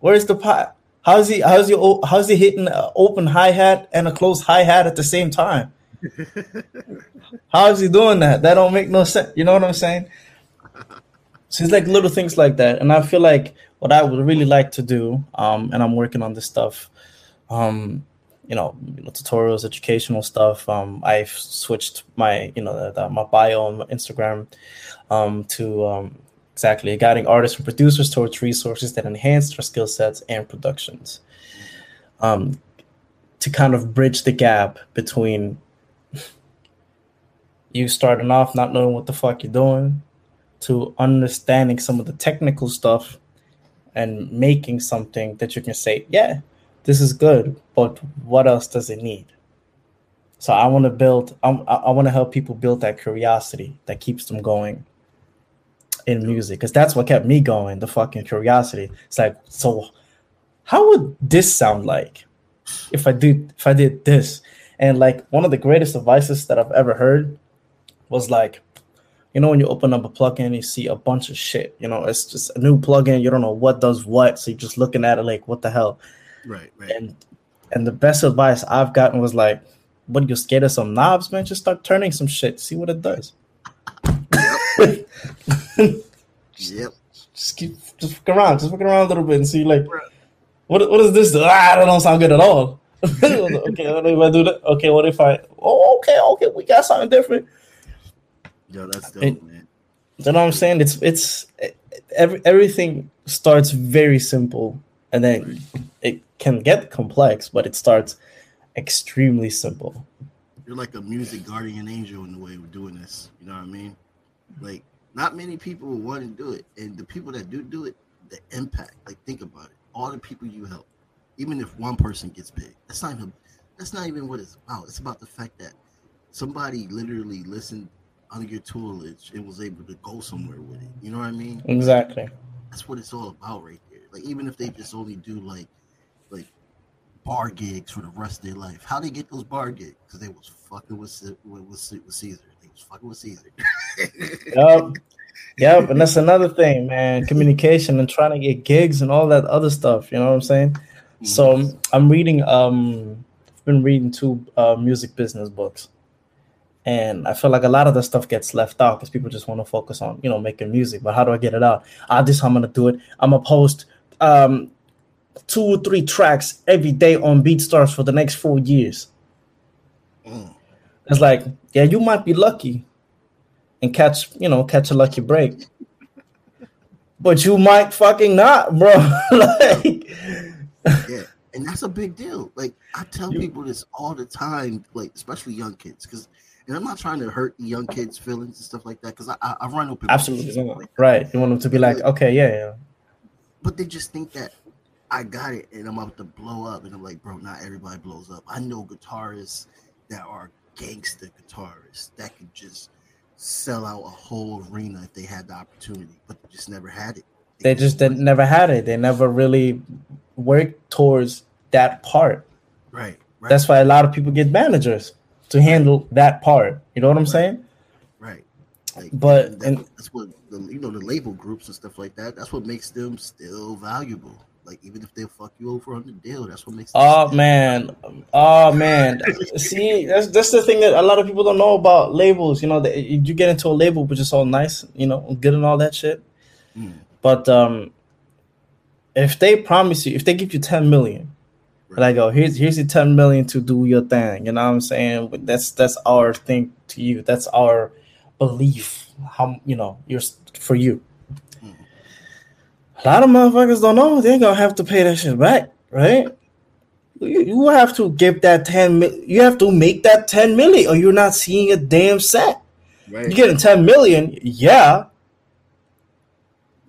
Speaker 2: where's the pot? How's he how's he how's he hitting an open hi hat and a closed hi hat at the same time? How is he doing that? That don't make no sense. You know what I'm saying? So it's like little things like that, and I feel like what I would really like to do, um, and I'm working on this stuff, um, you know, you know, tutorials, educational stuff. Um, I've switched my, you know, the, the, my bio on Instagram um, to um, exactly guiding artists and producers towards resources that enhance their skill sets and productions. Um, to kind of bridge the gap between you starting off not knowing what the fuck you're doing to understanding some of the technical stuff and making something that you can say, yeah, this is good, but what else does it need? So I want to build. I'm, I, I want to help people build that curiosity that keeps them going in music, because that's what kept me going. The fucking curiosity. It's like, so how would this sound like if I did if I did this? And like one of the greatest advices that I've ever heard was like, you know, when you open up a plugin, you see a bunch of shit. You know, it's just a new plugin. You don't know what does what, so you're just looking at it like, what the hell?
Speaker 1: Right, right.
Speaker 2: And and the best advice I've gotten was like, "What you're scared of some knobs, man? Just start turning some shit, see what it does."
Speaker 1: Yep.
Speaker 2: just keep just fuck around, just fuck around a little bit and see like, what what is this? Ah, that don't sound good at all. okay, what if I do that? Okay, what if I? Oh, okay, okay, we got something different.
Speaker 1: Yo, that's dope,
Speaker 2: It-
Speaker 1: man.
Speaker 2: You know what I'm saying? It's it's every everything starts very simple, and then it can get complex, but it starts extremely simple.
Speaker 1: You're like a music guardian angel in the way we're doing this. You know what I mean? Like, not many people want to do it, and the people that do do it, the impact. Like, think about it. All the people you help, even if one person gets big, that's not even that's not even what it's about. It's about the fact that somebody literally listened under your tutelage and was able to go somewhere with it. You know what I mean?
Speaker 2: Exactly.
Speaker 1: That's what it's all about right there. Like even if they just only do like like bar gigs for the rest of their life, how they get those bar gigs? Because they was fucking with with, with, with Caesar. Was fucking with Caesar.
Speaker 2: Yep. Yep. And that's another thing, man. Communication and trying to get gigs and all that other stuff. You know what I'm saying? So I'm reading. Um, I've been reading two uh, music business books, and I feel like a lot of the stuff gets left out because people just want to focus on you know making music. But how do I get it out? Is how I'm gonna do it. I'm gonna post um, two or three tracks every day on BeatStars for the next four years.
Speaker 1: Mm.
Speaker 2: It's like, yeah, you might be lucky and catch, you know, catch a lucky break. But you might fucking not, bro. like
Speaker 1: yeah, and that's a big deal. Like I tell
Speaker 2: You-
Speaker 1: people this all the time, like especially young kids, because and I'm not trying to hurt the young kids' feelings and stuff like that, because I, I I run open
Speaker 2: absolutely right. You want them to be like, okay, yeah, yeah.
Speaker 1: but they just think that I got it and I'm about to blow up, and I'm like, bro, not everybody blows up. I know guitarists that are gangster guitarists that could just sell out a whole arena if they had the opportunity, but they just never had it.
Speaker 2: They just didn't, never had it. They never really worked towards that part.
Speaker 1: right, right.
Speaker 2: That's why a lot of people get managers to handle that part. You know what I'm saying?
Speaker 1: Right. Like,
Speaker 2: But-
Speaker 1: that-
Speaker 2: and-
Speaker 1: that's what the, you know the label groups and stuff like that. That's what makes them still valuable. Like even if they fuck you over on the deal, that's what makes.
Speaker 2: Oh man, oh man. See, that's that's the thing that a lot of people don't know about labels. You know, that you get into a label which is all nice, you know, good and all that shit.
Speaker 1: Mm.
Speaker 2: But um, if they promise you, if they give you ten million, and I go, here's here's your ten million to do your thing. You know what I'm saying? That's that's our thing to you. That's our belief. How you know you're for you. A lot of motherfuckers don't know they're gonna have to pay that shit back, right? You, you have to give that ten. You have to make that ten million, or you're not seeing a damn cent.
Speaker 1: Right.
Speaker 2: You're getting ten million, yeah,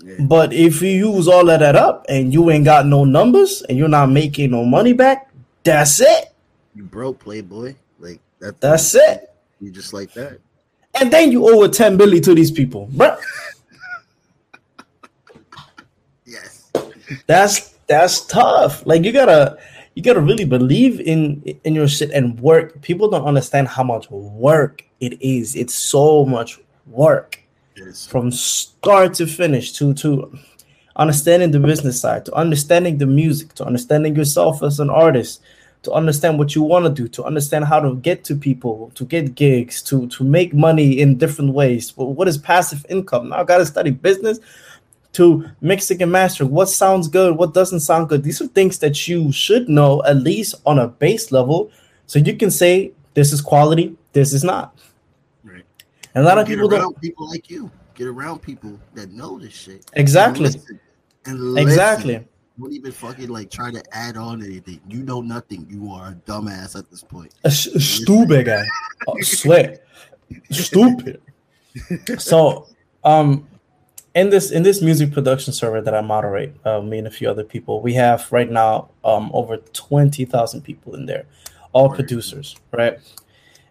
Speaker 1: Yeah.
Speaker 2: But if you use all of that up and you ain't got no numbers and you're not making no money back, that's it.
Speaker 1: You broke, Playboy. Like that.
Speaker 2: That's it.
Speaker 1: You just like that.
Speaker 2: And then you owe a 10 billion to these people. Bruh.
Speaker 1: Yes.
Speaker 2: That's that's tough. Like you gotta you gotta really believe in in your shit and work. People don't understand how much work it is. It's so much work
Speaker 1: Yes.
Speaker 2: from start to finish to to understanding the business side to understanding the music to understanding yourself as an artist to understand what you want to do to understand how to get to people to get gigs to to make money in different ways Wh- what is passive income now i gotta study business to mixing and mastering what sounds good what doesn't sound good these are things that you should know at least on a base level so you can say this is quality this is not
Speaker 1: Right.
Speaker 2: and a lot of people don't
Speaker 1: people like you. Get around people that know this shit.
Speaker 2: exactly
Speaker 1: And listen. And listen.
Speaker 2: exactly
Speaker 1: Don't even fucking like try to add on anything. You know nothing. You are a dumbass at this point.
Speaker 2: A s- a stupid guy. I swear. Stupid. So, um, in this in this music production server that I moderate, uh, me and a few other people, we have right now um over twenty thousand people in there, all producers, right?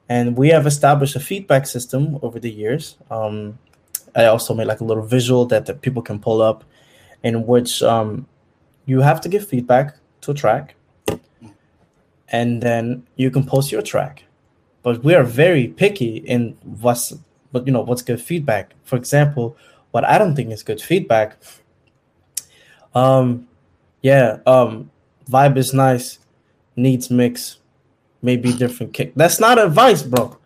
Speaker 2: And we have established a feedback system over the years. Um, I also made like a little visual that, that people can pull up, in which um, you have to give feedback to a track, and then you can post your track. But we are very picky in what's but you know what's good feedback. For example, what I don't think is good feedback. Um, yeah, um, vibe is nice, needs mix, maybe different kick. That's not advice, bro.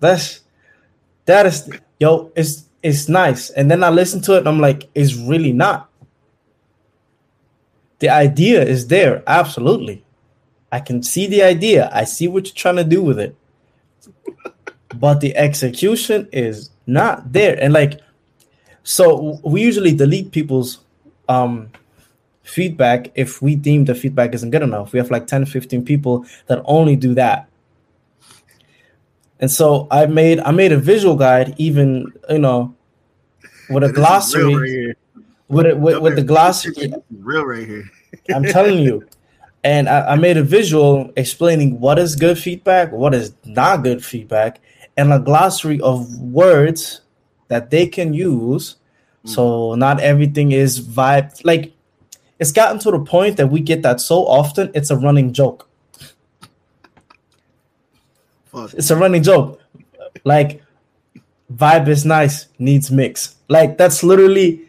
Speaker 2: That's that is yo, it's it's nice. And then I listen to it and I'm like, it's really not. The idea is there, absolutely. I can see the idea. I see what you're trying to do with it. but the execution is not there. And like so we usually delete people's um feedback if we deem the feedback isn't good enough. We have like 10, 15 people that only do that. And so I made I made a visual guide, even you know, with a
Speaker 1: This
Speaker 2: glossary,
Speaker 1: right
Speaker 2: with it with, with the glossary.
Speaker 1: real right here.
Speaker 2: I'm telling you. And I, I made a visual explaining what is good feedback, what is not good feedback, and a glossary of words that they can use. Mm. So not everything is vibe. Like it's gotten to the point that we get that so often, it's a running joke.
Speaker 1: Fuck.
Speaker 2: It's a running joke. Like vibe is nice, needs mix. Like that's literally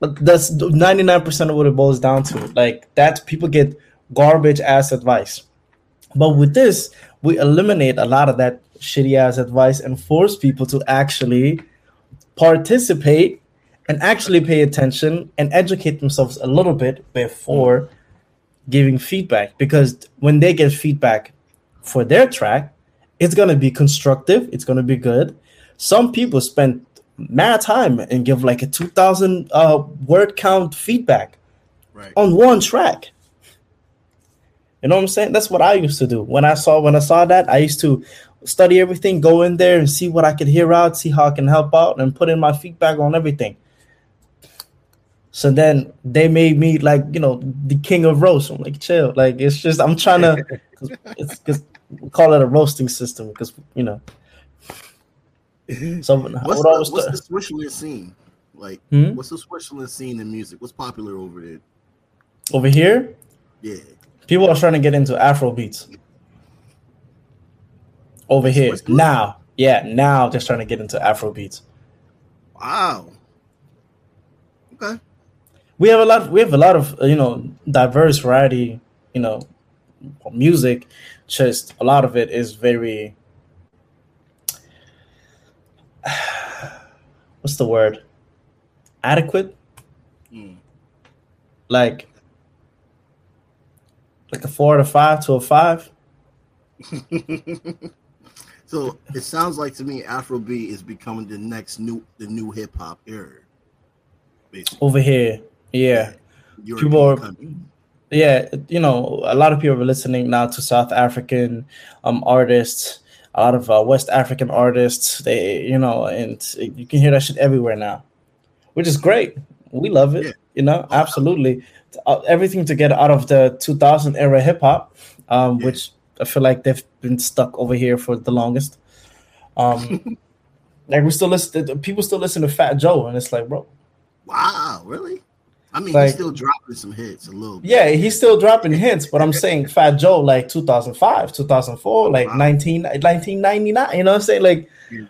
Speaker 2: that's 99% of what it boils down to. Like that people get garbage ass advice. But with this, we eliminate a lot of that shitty ass advice and force people to actually participate and actually pay attention and educate themselves a little bit before giving feedback. Because when they get feedback for their track it's going to be constructive it's going to be good. Some people spend mad time and give like a 2000 uh, word count feedback
Speaker 1: Right.
Speaker 2: on one track. You know what i'm saying? That's what i used to do. When i saw when i saw that i used to study everything go in there and see what i could hear out see how i can help out and put in my feedback on everything so then they made me like you know the king of roast i'm like chill like it's just i'm trying to it's because we call it a roasting system because you know so
Speaker 1: What's,
Speaker 2: what
Speaker 1: the, what's the Switzerland scene? Like,
Speaker 2: Hmm?
Speaker 1: what's the Switzerland scene in music? What's popular over there?
Speaker 2: over here
Speaker 1: Yeah.
Speaker 2: people are trying to get into afro beats over here
Speaker 1: Switzerland?
Speaker 2: now yeah now just trying to get into afro beats
Speaker 1: Wow. Okay.
Speaker 2: we have a lot we have a lot of uh, you know diverse variety you know music just a lot of it is very what's the word adequate
Speaker 1: Mm.
Speaker 2: like like a four to five to a five
Speaker 1: so it sounds like to me Afrobeat is becoming the next new the new hip hop era. Basically.
Speaker 2: over here yeah people are
Speaker 1: country.
Speaker 2: yeah you know a lot of people are listening now to south african um artists a lot of uh, west african artists they you know and you can hear that shit everywhere now which is great. We love it.
Speaker 1: Yeah.
Speaker 2: You know, absolutely. Uh, everything to get out of the 2000 era hip hop, um,
Speaker 1: Yeah.
Speaker 2: which I feel like they've been stuck over here for the longest. Um, like we still listen. People still listen to Fat Joe, and it's like, bro,
Speaker 1: Wow, really? I mean,
Speaker 2: Like-
Speaker 1: he's still dropping some hits a little. bit.
Speaker 2: yeah, he's still dropping hints, but I'm saying Fat Joe like 2005, 2004, like
Speaker 1: Wow.
Speaker 2: 19, 1999. You know what I'm saying? Like
Speaker 1: Yeah,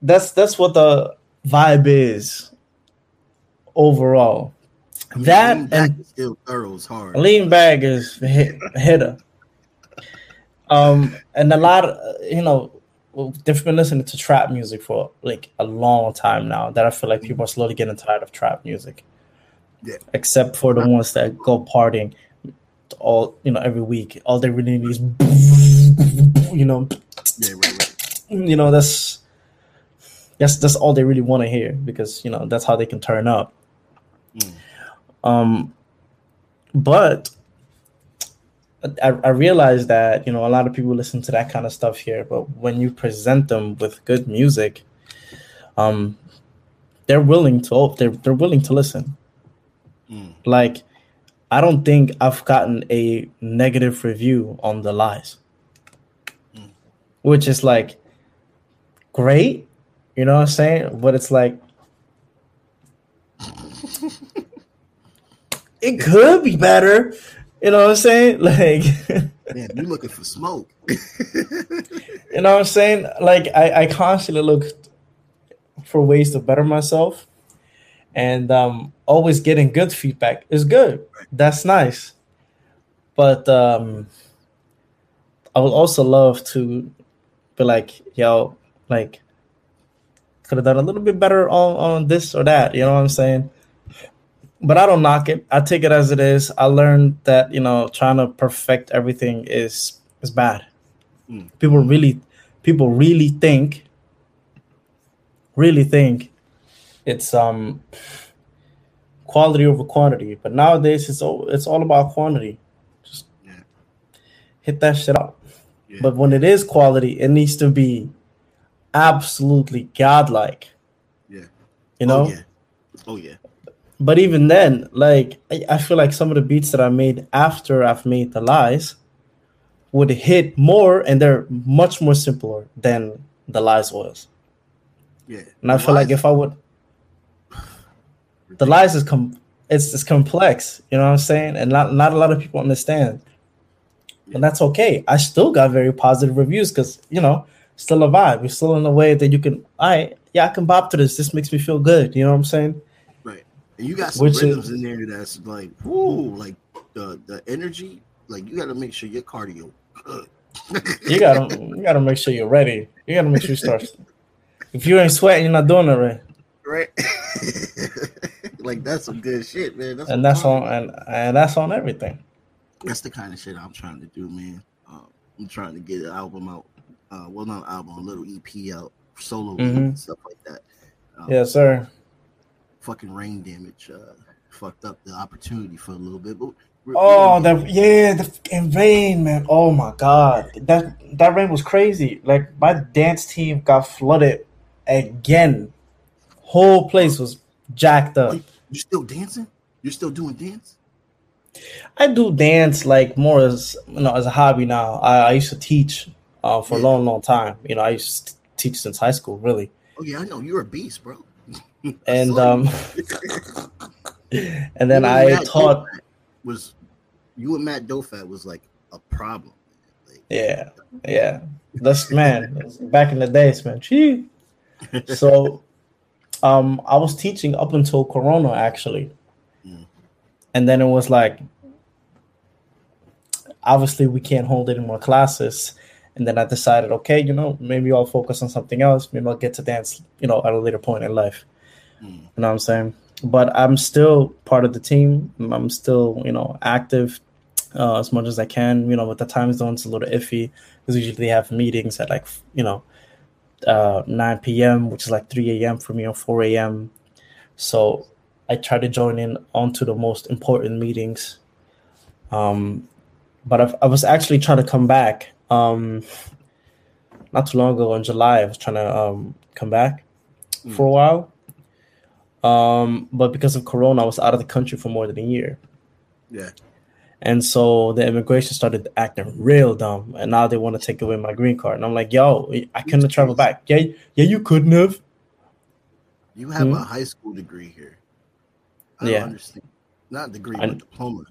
Speaker 2: that's that's what the vibe is overall.
Speaker 1: I mean,
Speaker 2: That
Speaker 1: Lean Back
Speaker 2: and-
Speaker 1: is still hard.
Speaker 2: Lean back is hit, a hitter. Um, and a lot you know, they've been listening to trap music for like a long time now. That I feel like people are slowly getting tired of trap music.
Speaker 1: Yeah.
Speaker 2: Except for the ones that go partying all you know every week. All they really need is you know,
Speaker 1: Yeah, right, right.
Speaker 2: you know that's that's that's all they really want to hear because you know that's how they can turn up.
Speaker 1: Mm.
Speaker 2: Um, but I, I realize that you know a lot of people listen to that kind of stuff here, but when you present them with good music, um, they're willing to they're they're willing to listen.
Speaker 1: Mm.
Speaker 2: Like, I don't think I've gotten a negative review on the lies,
Speaker 1: Mm.
Speaker 2: which is like great, you know what I'm saying? But it's like it could be better, you know what I'm saying? Like,
Speaker 1: Man, you looking for smoke?
Speaker 2: you know what I'm saying? Like, I I constantly look for ways to better myself, and um, always getting good feedback is good. That's nice, but um, I would also love to be like, yo, like, could have done a little bit better on on this or that. You know what I'm saying? But I don't knock it. I take it as it is. I learned that you know trying to perfect everything is is bad.
Speaker 1: Mm.
Speaker 2: People really, people really think, really think it's um quality over quantity. But nowadays it's all it's all about quantity. Just
Speaker 1: Yeah.
Speaker 2: hit that shit up.
Speaker 1: Yeah.
Speaker 2: But when it is quality, it needs to be absolutely godlike.
Speaker 1: Yeah.
Speaker 2: You know?
Speaker 1: Oh yeah. Oh yeah.
Speaker 2: But even then, like I, I feel like some of the beats that I made after I've made the lies would hit more and they're much more simpler than the lies was.
Speaker 1: Yeah.
Speaker 2: And I feel like if I would the lies is com it's, it's complex, you know what I'm saying? And not not a lot of people understand. And that's okay. I still got very positive reviews because you know, still a vibe. We're still in a way that you can I yeah, I can bop to this. This makes me feel good. You know what I'm saying?
Speaker 1: And you got some
Speaker 2: Which is-
Speaker 1: rhythms in there that's like, whoo, like the the energy. Like you got to make sure your cardio good.
Speaker 2: You gotta you gotta make sure you're ready. You gotta make sure you start. If you ain't sweating, you're not doing it right.
Speaker 1: right. like that's some good shit, man. That's
Speaker 2: And that's on and and that's on everything.
Speaker 1: That's the kind of shit I'm trying to do, man. Uh, I'm trying to get an album out. Uh, well, not an album, a little EP out, solo
Speaker 2: Mhm.
Speaker 1: and stuff like that. Um,
Speaker 2: Yes, sir.
Speaker 1: Fucking rain damage uh, fucked up the opportunity for a little bit, but
Speaker 2: Oh, the yeah, the fucking rain, man. Oh my god, that that rain was crazy. Like my dance team got flooded again. Whole place was jacked up.
Speaker 1: Wait, you still dancing? You're still doing dance?
Speaker 2: I do dance like more as you know as a hobby now. I, I used to teach uh, for a long, long time. You know, I used to teach since high school, really.
Speaker 1: Oh yeah, I know you're a beast, bro.
Speaker 2: And um, and then I
Speaker 1: Matt
Speaker 2: taught.
Speaker 1: Dofat was you and Matt Dofat was like a problem. Like,
Speaker 2: Yeah, yeah. That's man. Back in the days, man. Gee. So, um, I was teaching up until Corona actually,
Speaker 1: Mm.
Speaker 2: and then it was like, obviously we can't hold any more classes, and then I decided, okay, you know, maybe I'll focus on something else. Maybe I'll get to dance, you know, at a later point in life.
Speaker 1: Mm.
Speaker 2: You know what I'm saying? But I'm still part of the team. I'm still, you know, active uh, as much as I can. You know, with the time zones a little iffy because usually they have meetings at like, you know, uh, 9 p.m., which is like 3 a.m. for me or 4 a.m. So I try to join in onto the most important meetings. Um, but I've, I was actually trying to come back. Um, not too long ago in July, I was trying to um, come back for a while. Um, but because of Corona, I was out of the country for more than a year.
Speaker 1: Yeah.
Speaker 2: And so the immigration started acting real dumb, and now they want to take away my green card. And I'm like, yo, I couldn't have traveled back. Yeah, yeah, you couldn't have.
Speaker 1: You have
Speaker 2: Hmm?
Speaker 1: a high school degree here. I
Speaker 2: Yeah.
Speaker 1: don't understand. Not degree,
Speaker 2: I-
Speaker 1: but diploma.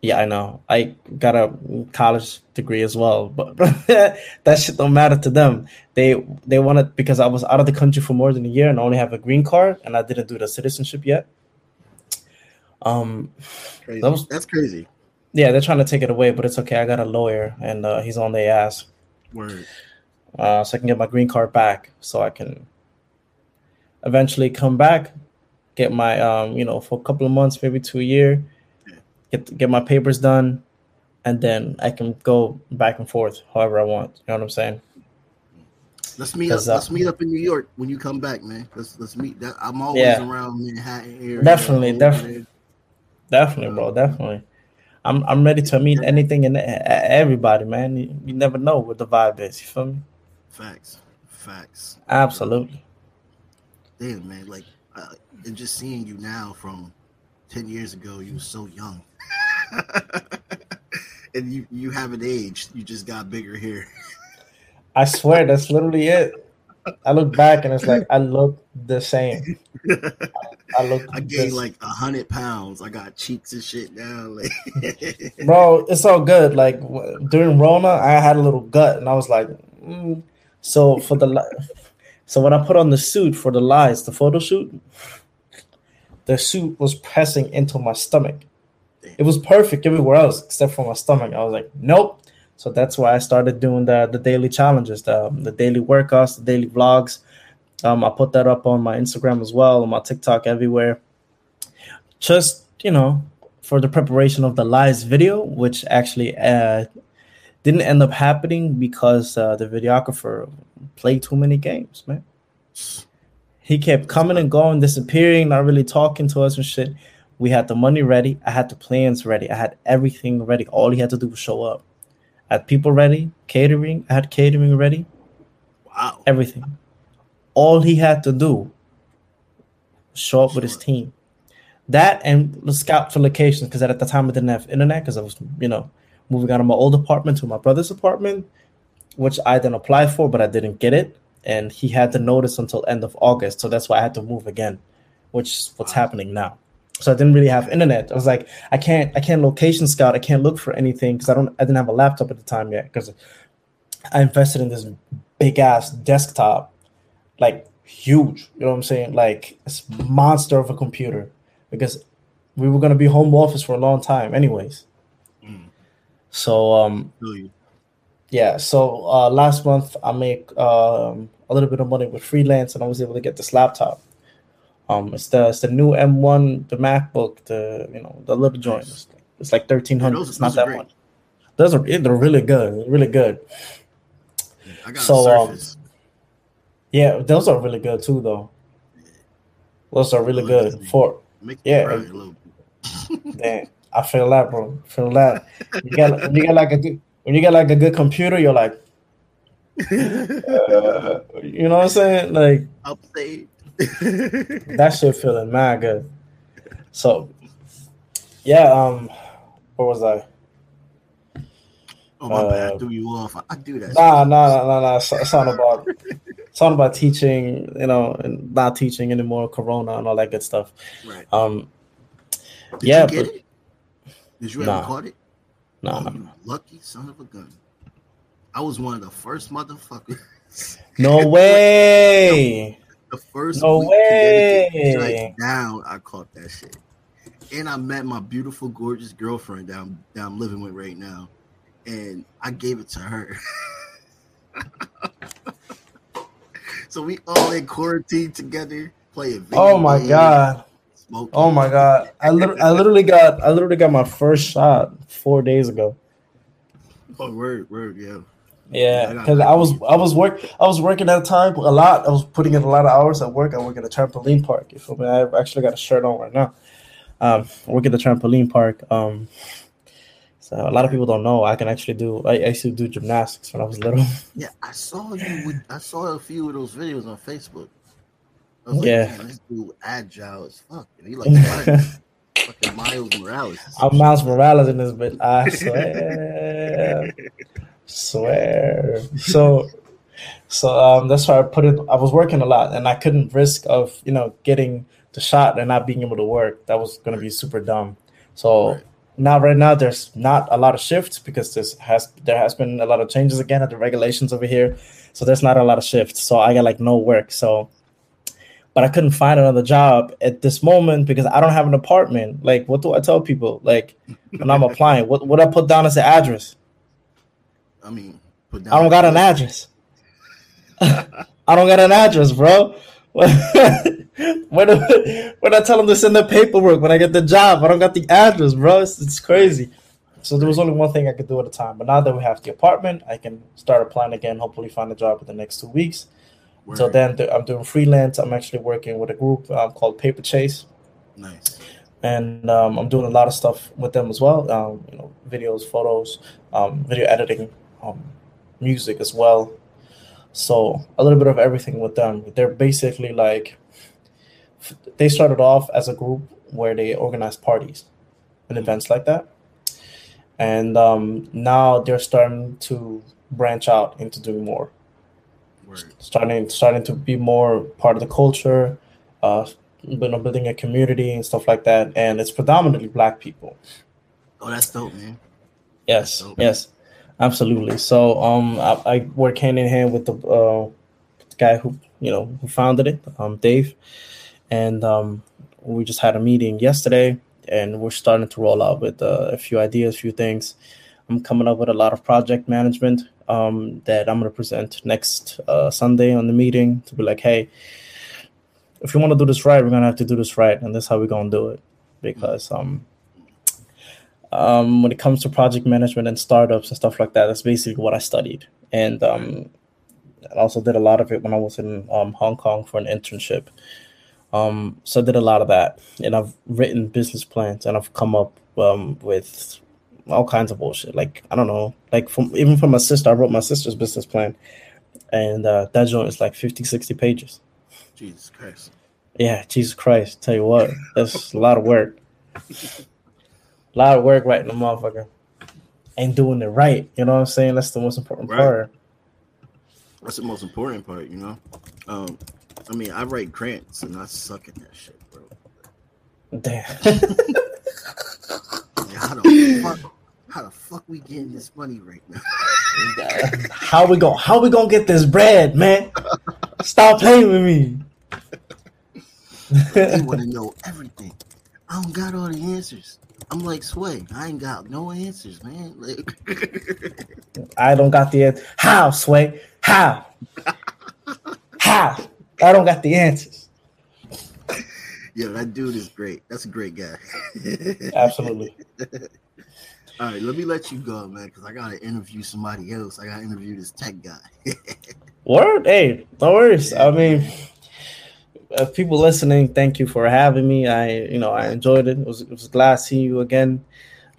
Speaker 2: Yeah, I know. I got a college degree as well, but that shit don't matter to them. They they wanted because I was out of the country for more than a year and I only have a green card, and I didn't do the citizenship yet. Um,
Speaker 1: Crazy.
Speaker 2: That was-
Speaker 1: That's crazy.
Speaker 2: yeah, they're trying to take it away, but it's okay. I got a lawyer, and uh, he's on their ass.
Speaker 1: Word.
Speaker 2: uh, so I can get my green card back, so I can eventually come back, get my um, you know, for a couple of months, maybe to a year, get get my papers done, and then I can go back and forth however I want. You know what I'm saying?
Speaker 1: Let's meet up.
Speaker 2: uh,
Speaker 1: let's meet up in New York when you come back, man. Let's let's meet. That I'm always
Speaker 2: Yeah.
Speaker 1: around Manhattan area.
Speaker 2: Definitely, definitely. Definitely, bro. Definitely. I'm I'm ready to meet anything and everybody, man. You, you never know what the vibe is. You feel me?
Speaker 1: Facts. Facts.
Speaker 2: Absolutely.
Speaker 1: Damn, man. Like, uh, and just seeing you now from ten years ago, you were so young, and you you haven't aged. You just got bigger here.
Speaker 2: I swear that's literally it. I look back and it's like I look the same. I look
Speaker 1: I gained like a hundred pounds. I got cheeks and shit now. Like,
Speaker 2: bro. It's all good. Like w- during Rona, I had a little gut, and I was like, mm. so for the li- so when I put on the suit for the lies, the photo shoot, the suit was pressing into my stomach. It was perfect everywhere else except for my stomach. I was like, nope. So that's why I started doing the the daily challenges, the the daily workouts, the daily vlogs. Um, I put that up on my Instagram as well, on my TikTok, everywhere. Just you know, for the preparation of the lies video, which actually uh, didn't end up happening because uh, the videographer played too many games, man. He kept coming and going, disappearing, not really talking to us and shit. We had the money ready. I had the plans ready. I had everything ready. All he had to do was show up. I had people ready, catering. I had catering ready,
Speaker 1: wow.
Speaker 2: everything. All he had to do was show up with his team. That and the scout for locations because at the time I didn't have internet because I was, you know, moving out of my old apartment to my brother's apartment, which I then applied for, but I didn't get it. And he had the notice until end of August, so that's why I had to move again, which is what's
Speaker 1: Wow.
Speaker 2: happening now. So I didn't really have internet. I was like, I can't, I can't location scout. I can't look for anything because I don't, I didn't have a laptop at the time yet because I invested in this big ass desktop, like huge. You know what I'm saying? Like it's monster of a computer because we were gonna be home office for a long time, anyways.
Speaker 1: Mm.
Speaker 2: So um,
Speaker 1: you.
Speaker 2: yeah. So uh, last month I make um, a little bit of money with freelance, and I was able to get this laptop. Um, it's the it's the new M1, the MacBook, the you know the little joint. It's, it's like thirteen hundred.
Speaker 1: Those-
Speaker 2: It's not that much. Those are they're really good, really good.
Speaker 1: I got
Speaker 2: So, um,
Speaker 1: surface.
Speaker 2: Yeah, those are really good too, though. Those are really good for. Yeah.
Speaker 1: me cry a little bit.
Speaker 2: Damn, I feel that, bro. I feel that. You got when you got like a good when you got like a good computer, you're like, uh, you know what I'm saying? Like
Speaker 1: Upstate.
Speaker 2: That shit feeling mad good. So, yeah. Um, where was I?
Speaker 1: Oh my bad, I
Speaker 2: Uh,
Speaker 1: threw you off. I, do that.
Speaker 2: Nah, nah, nah, nah, nah. It's, it's all about it's all about teaching, you know, and not teaching anymore, Corona and all that good stuff.
Speaker 1: Right.
Speaker 2: Um,
Speaker 1: Did
Speaker 2: yeah,
Speaker 1: you
Speaker 2: but-?
Speaker 1: Did you
Speaker 2: Nah.
Speaker 1: ever caught it?
Speaker 2: nah,
Speaker 1: oh,
Speaker 2: nah.
Speaker 1: lucky son of a gun. I was one of the first motherfuckers.
Speaker 2: no way.
Speaker 1: The first
Speaker 2: No
Speaker 1: week
Speaker 2: way.
Speaker 1: down, I caught that shit. And I met my beautiful, gorgeous girlfriend down that I'm living with right now, and I gave it to her. so we all in quarantine together, playing. video
Speaker 2: Oh my
Speaker 1: games,
Speaker 2: god.
Speaker 1: smoking.
Speaker 2: Oh my god. I literally, I literally got I literally got my first shot four days ago.
Speaker 1: Oh, word, word, yeah.
Speaker 2: Yeah, because I was. I was work I was working at a time a lot. I was putting in a lot of hours at work. I work at a trampoline park. You feel me? I actually got a shirt on right now. Um, I work at the trampoline park. Um, so a lot of people don't know I can actually do. I I used to do gymnastics when I was little.
Speaker 1: Yeah, I saw you. With, I saw a few of those videos on Facebook. Like,
Speaker 2: Yeah.
Speaker 1: this dude agile as fuck. And he like fucking Miles Morales.
Speaker 2: I'm Miles Morales in this bit. I swear, swear. So, so um, that's why I put it. I was working a lot, and I couldn't risk of you know getting the shot and not being able to work. That was going to be super dumb. So
Speaker 1: Right.
Speaker 2: now, right now, there's not a lot of shifts because this has there has been a lot of changes again at the regulations over here. So there's not a lot of shifts. So I got like no work. So but I couldn't find another job at this moment because I don't have an apartment. Like, what do I tell people? Like, when I'm applying, what what I put down as the address?
Speaker 1: I mean, put down
Speaker 2: I don't got an address. I don't got an address, bro. when, when I tell them to send the paperwork when I get the job, I don't got the address, bro. It's, it's crazy. So there was only one thing I could do at a time. But now that we have the apartment, I can start applying again. Hopefully, find a job in the next two weeks. So
Speaker 1: Word.
Speaker 2: then th- I'm doing freelance. I'm actually working with a group um, called Paper Chase,
Speaker 1: nice.
Speaker 2: and um, I'm doing a lot of stuff with them as well. Um, you know, videos, photos, um, video editing, um, music as well. So a little bit of everything with them. They're basically like they started off as a group where they organized parties and events like that, and um, now they're starting to branch out into doing more
Speaker 1: Word.
Speaker 2: starting starting to be more part of the culture, uh, you know, building a community and stuff like that. And it's predominantly black people.
Speaker 1: Oh, that's dope, man.
Speaker 2: Yes,
Speaker 1: Dope.
Speaker 2: yes, absolutely. So um, I, I work hand in hand with the uh, guy who you know who founded it, um, Dave, and um, we just had a meeting yesterday, and we're starting to roll out with uh, a few ideas, a few things. I'm coming up with a lot of project management um, that I'm going to present next uh, Sunday on the meeting to be like, hey, if you want to do this right, we're going to have to do this right, and that's how we're going to do it because um, um, when it comes to project management and startups and stuff like that, that's basically what I studied. And um, I also did a lot of it when I was in um, Hong Kong for an internship. Um, so I did a lot of that. And I've written business plans and I've come up um, with all kinds of bullshit. Like, I don't know, like from even from my sister, I wrote my sister's business plan. And uh, that joint is like 50, 60 pages.
Speaker 1: Jesus Christ.
Speaker 2: Yeah, Jesus Christ. Tell you what, that's a lot of work. A lot of work writing a motherfucker. And doing it right. You know what I'm saying? That's the most important
Speaker 1: Right.
Speaker 2: part.
Speaker 1: That's the most important part, you know. Um, I mean, I write grants and I suck at that shit, bro.
Speaker 2: Damn.
Speaker 1: How the fuck? How the fuck we getting this money right now?
Speaker 2: how we gonna? how we gonna get this bread, man? Stop playing with me.
Speaker 1: They want to know everything. I don't got all the answers. I'm like Sway. I ain't got no answers, man. Like,
Speaker 2: I don't got the answer. How, Sway? How? How? I don't got the answers.
Speaker 1: Yeah, that dude is great. That's a great guy.
Speaker 2: Absolutely.
Speaker 1: All right, let me let you go, man, because I gotta interview somebody else. I gotta interview this tech guy.
Speaker 2: Word, hey, no worries. I mean, if people listening, thank you for having me. I, you know, I enjoyed it. It was, it was glad seeing you again.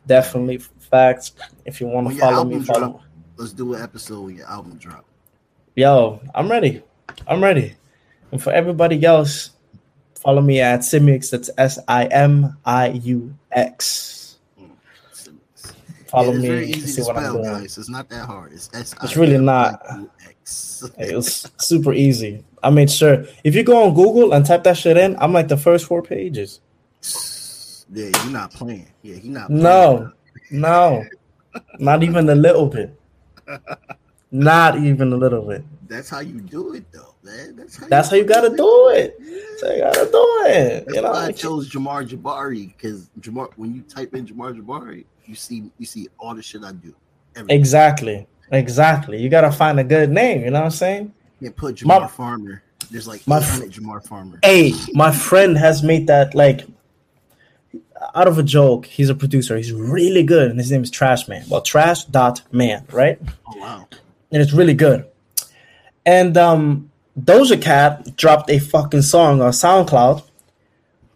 Speaker 2: Definitely facts. If you want to follow me,
Speaker 1: album
Speaker 2: follow.
Speaker 1: drop, let's do an episode when your album drop.
Speaker 2: Yo, I'm ready. I'm ready. And for everybody else, follow me at Simiux. That's S I M I U X. Follow
Speaker 1: Yeah,
Speaker 2: me
Speaker 1: very
Speaker 2: to
Speaker 1: easy
Speaker 2: see
Speaker 1: to
Speaker 2: what I'm doing.
Speaker 1: guys. It's not that hard. It's S.
Speaker 2: It's really not. It was super easy. I made sure if you go on Google and type that shit in, I'm like the first four pages.
Speaker 1: Yeah, you're not playing. Yeah, he not. Playing.
Speaker 2: No, no, not even a little bit. Not even a little bit.
Speaker 1: That's how you do it, though, man. That's how.
Speaker 2: That's how you gotta do it. That's how you gotta do it.
Speaker 1: That's
Speaker 2: You know,
Speaker 1: why I chose Jamar Jabari because Jamar. When you type in Jamar Jabari, you see you see all the shit I do. Everything.
Speaker 2: exactly, exactly. You gotta find a good name. You know what I'm saying?
Speaker 1: You put Jamar
Speaker 2: My-
Speaker 1: Farmer. There's like
Speaker 2: My
Speaker 1: 800 Jamar Farmer.
Speaker 2: Hey, my friend has made that like out of a joke. He's a producer. He's really good, and his name is Trash Man. Well, Trash Dot Man, right?
Speaker 1: Oh wow.
Speaker 2: and it's really good. And um, Doja Cat dropped a fucking song on SoundCloud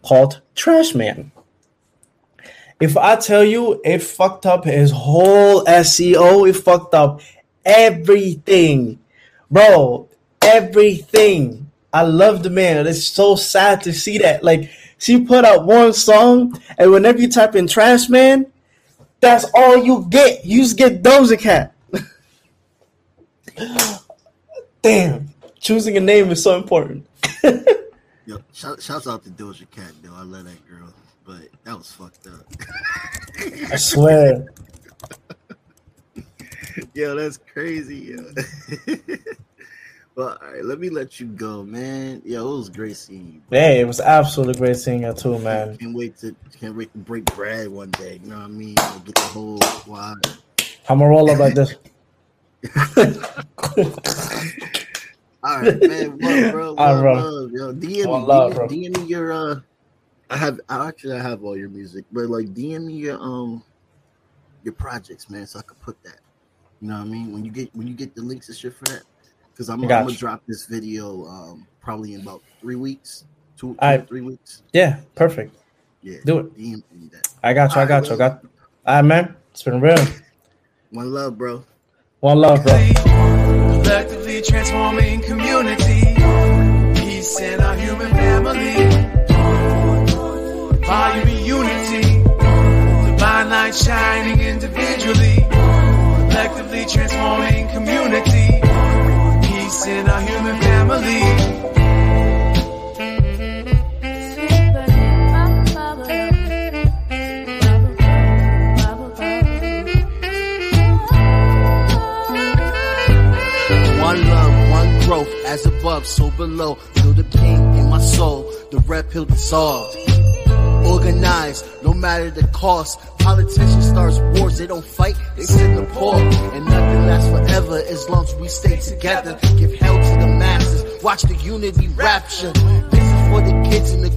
Speaker 2: called Trash Man. If I tell you it fucked up his whole SEO, it fucked up everything. Bro, everything. I love the man. It's so sad to see that. Like she put out one song, and whenever you type in "trash man," that's all you get. You just get Doja Cat. Damn, choosing a name is so important.
Speaker 1: Yo, shout, shouts out to Doja Cat though. I love that girl, but that was fucked up.
Speaker 2: I swear.
Speaker 1: yo, that's crazy. Yo. well, all right, let me let you go, man. Yo, it was great seeing you.
Speaker 2: Hey, it was absolutely great seeing you too, man.
Speaker 1: Can't wait to can't wait to break bread one day. You know what I mean? Like, get the whole squad.
Speaker 2: I'm gonna roll up like this.
Speaker 1: All right, man. Love, bro. Love,
Speaker 2: All right, bro.
Speaker 1: love. Yo, DM me.
Speaker 2: love,
Speaker 1: DM,
Speaker 2: bro.
Speaker 1: DM me your uh. I have I actually I have all your music, but like DM me your um your projects, man, so I could put that. You know what I mean? When you get when you get the links and shit for that, because I'm, I'm gonna drop this video um probably in about three weeks, two, two
Speaker 2: Alright.
Speaker 1: or three weeks.
Speaker 2: Yeah, perfect.
Speaker 1: Yeah,
Speaker 2: Do it.
Speaker 1: DM me that.
Speaker 2: I got you. I got you. I got. All right, man. It's been real.
Speaker 1: One love, bro.
Speaker 2: One love, bro.
Speaker 3: Collectively transforming community. Peace in our human family. Volume in unity. Divine light shining individually. Collectively transforming community. Peace in our human family.
Speaker 4: One love, one growth, as above, so below. Feel the pain in my soul, the red pill dissolved. Organized, no matter the cost. Politicians start wars, they don't fight, they sit the poor. And nothing lasts forever as long as we stay together. Give hell to the masses, watch the unity rapture. This is for the kids in the